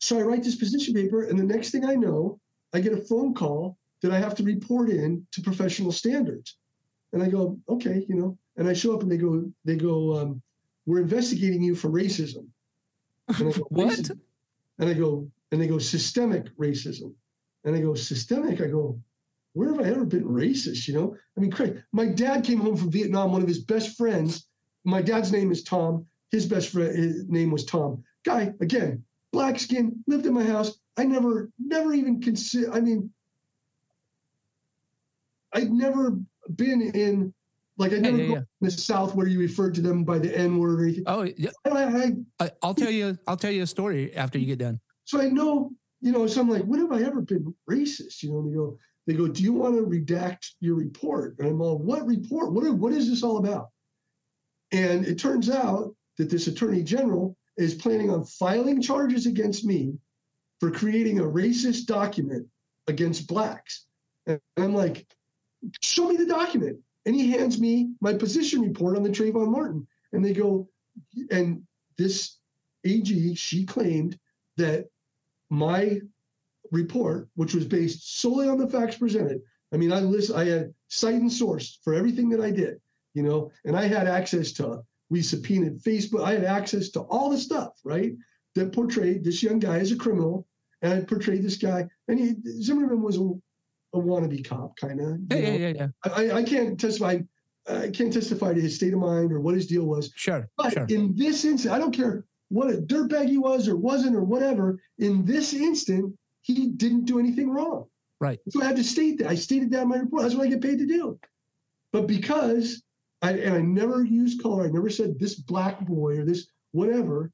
B: so I write this position paper, and the next thing I know, I get a phone call that I have to report in to professional standards, and I go, okay, you know, and I show up, and they go, they go, um, we're investigating you for racism.
A: And I go, what? Racism.
B: And I go, and they go, systemic racism. And I go, systemic? I go, where have I ever been racist? You know, I mean, Craig, my dad came home from Vietnam. One of his best friends, my dad's name is Tom. His best friend, his name was Tom. Guy, again, black skin, lived in my house. I never, never even consider. I mean, I'd never been in, like, I never yeah, yeah, the South where you referred to them by the N word or anything.
A: Oh, yeah. I, I, will tell you. I'll tell you a story after you get done.
B: So I know, you know. So I'm like, when have I ever been racist? You know, and they go, they go, do you want to redact your report? And I'm all, what report? What, what is this all about? And it turns out that this attorney general is planning on filing charges against me for creating a racist document against blacks. And I'm like, show me the document. And he hands me my position report on the Trayvon Martin. And they go, and this AG, she claimed that my report, which was based solely on the facts presented. I mean, I list, I had site and source for everything that I did, you know, and I had access to. We subpoenaed Facebook. I had access to all the stuff, right, that portrayed this young guy as a criminal, and I portrayed this guy. And he Zimmerman was a, a wannabe cop, kind of.
A: Yeah, yeah, yeah, yeah.
B: I, I can't testify. Uh, I can't testify to his state of mind or what his deal was.
A: Sure.
B: But
A: sure.
B: in this instance, I don't care what a dirtbag he was or wasn't or whatever. In this instant, he didn't do anything wrong.
A: Right.
B: So I had to state that. I stated that in my report. That's what I get paid to do. But because I and I never used color, I never said this black boy or this whatever.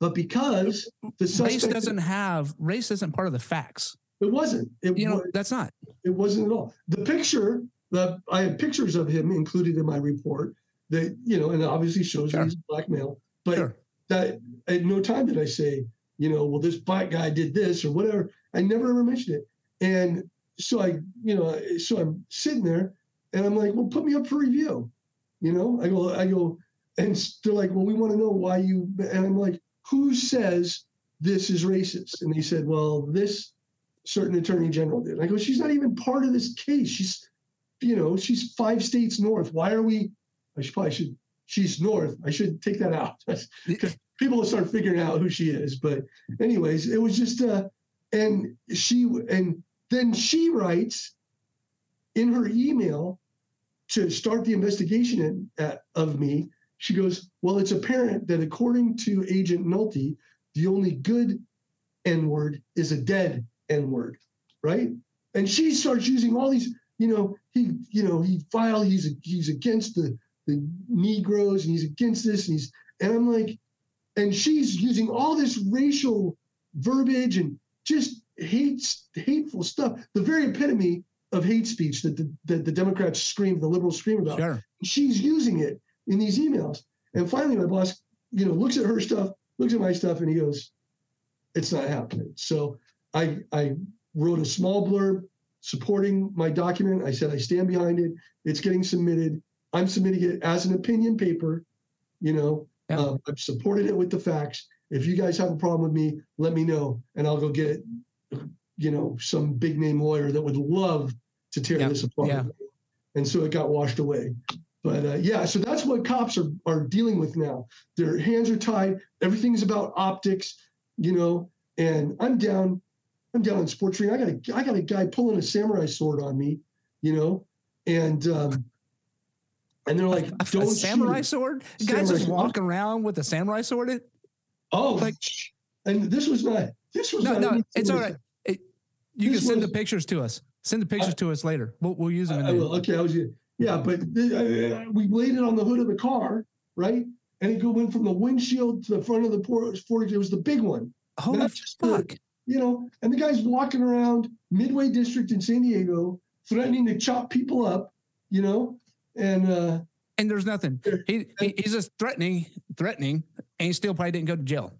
B: But because
A: the race doesn't have race isn't part of the facts.
B: It wasn't. It
A: you know was, that's not.
B: It wasn't at all. The picture that I had pictures of him included in my report that you know, and obviously shows sure. he's black male. But sure. that at no time did I say you know, well, this black guy did this or whatever. I never ever mentioned it. And so I, you know, so I'm sitting there and I'm like, well, put me up for review. You know, I go, I go, and they're like, well, we want to know why you, and I'm like, who says this is racist? And they said, well, this certain attorney general did. I go, she's not even part of this case. She's, you know, she's five states north. Why are we, I should probably should, she's north. I should take that out because people will start figuring out who she is. But anyways, it was just uh and she and then she writes in her email to start the investigation in, of me. She goes, "Well, it's apparent that according to Agent Nulty, the only good N word is a dead N word, right?" And she starts using all these, you know, he, you know, he filed, he's he's against the the Negroes and he's against this and he's, and I'm like, and she's using all this racial verbiage and just hates hateful stuff the very epitome of hate speech that the, that the democrats scream the liberals scream about
A: sure.
B: she's using it in these emails and finally my boss you know looks at her stuff looks at my stuff and he goes it's not happening so i i wrote a small blurb supporting my document i said i stand behind it it's getting submitted i'm submitting it as an opinion paper you know yeah. Um, I've supported it with the facts. If you guys have a problem with me, let me know, and I'll go get, you know, some big name lawyer that would love to tear yeah. this apart. Yeah. And so it got washed away. But uh, yeah, so that's what cops are are dealing with now. Their hands are tied. Everything's about optics, you know. And I'm down. I'm down in Sports Arena. I got a I got a guy pulling a samurai sword on me, you know, and um, and they're like,
A: a, "Don't a samurai shoot. sword." Samurai guys just walking around with a samurai sword. It,
B: oh, like, and this was not. This was
A: no,
B: not
A: no. It's all right. It, you this can send was, the pictures to us. Send the pictures I, to us later. We'll, we'll use them.
B: I, I will. Okay, I was. Yeah, but uh, we laid it on the hood of the car, right? And it went from the windshield to the front of the Ford. It was the big one.
A: Holy fuck! The,
B: you know, and the guy's walking around Midway District in San Diego, threatening to chop people up. You know, and uh,
A: and there's nothing. He, he, he's just threatening, threatening, and he still probably didn't go to jail.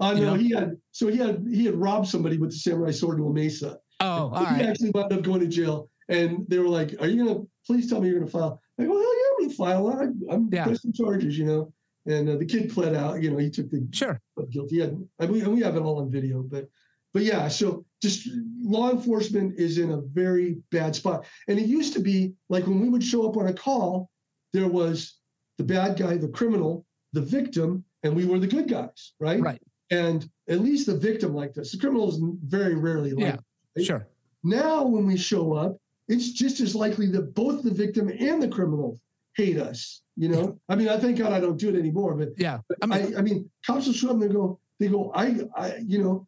B: I know, know, he had so he had he had robbed somebody with the samurai sword in La Mesa.
A: Oh, all
B: he
A: right.
B: actually wound up going to jail, and they were like, "Are you gonna please tell me you're gonna file?" I go, "Hell yeah, I'm gonna file. I, I'm yeah. pressing charges, you know." And uh, the kid pled out. You know, he took the
A: sure
B: guilty. He had, I mean, we have it all on video, but but yeah, so just law enforcement is in a very bad spot. And it used to be like when we would show up on a call, there was the bad guy, the criminal, the victim, and we were the good guys, right?
A: Right.
B: And at least the victim liked us. The criminals very rarely like
A: Yeah.
B: right?
A: Sure.
B: Now, when we show up, it's just as likely that both the victim and the criminal hate us. You know, I mean, I thank God I don't do it anymore. But
A: Yeah. I mean,
B: I, I mean, cops will show up and they go, they go, I, I, you know,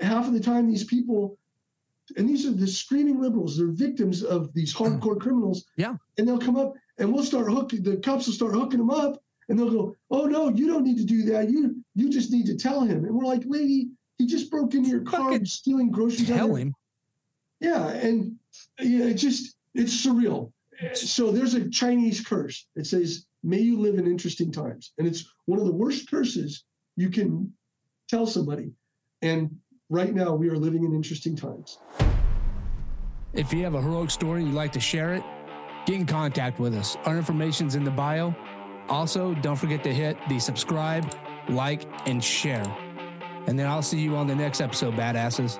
B: half of the time these people, and these are the screaming liberals, they're victims of these mm. hardcore criminals.
A: Yeah.
B: And they'll come up and we'll start hooking, the cops will start hooking them up and they'll go, oh no, you don't need to do that. You, you just need to tell him. And we're like, lady, he just broke into your car and stealing groceries.
A: tell him.
B: yeah, and yeah, it just it's surreal. So there's a Chinese curse. It says, "May you live in interesting times," and it's one of the worst curses you can tell somebody. And right now, we are living in interesting times.
A: If you have a heroic story you'd like to share it, get in contact with us. Our information's in the bio. Also, don't forget to hit the subscribe, like, and share. And then I'll see you on the next episode, badasses.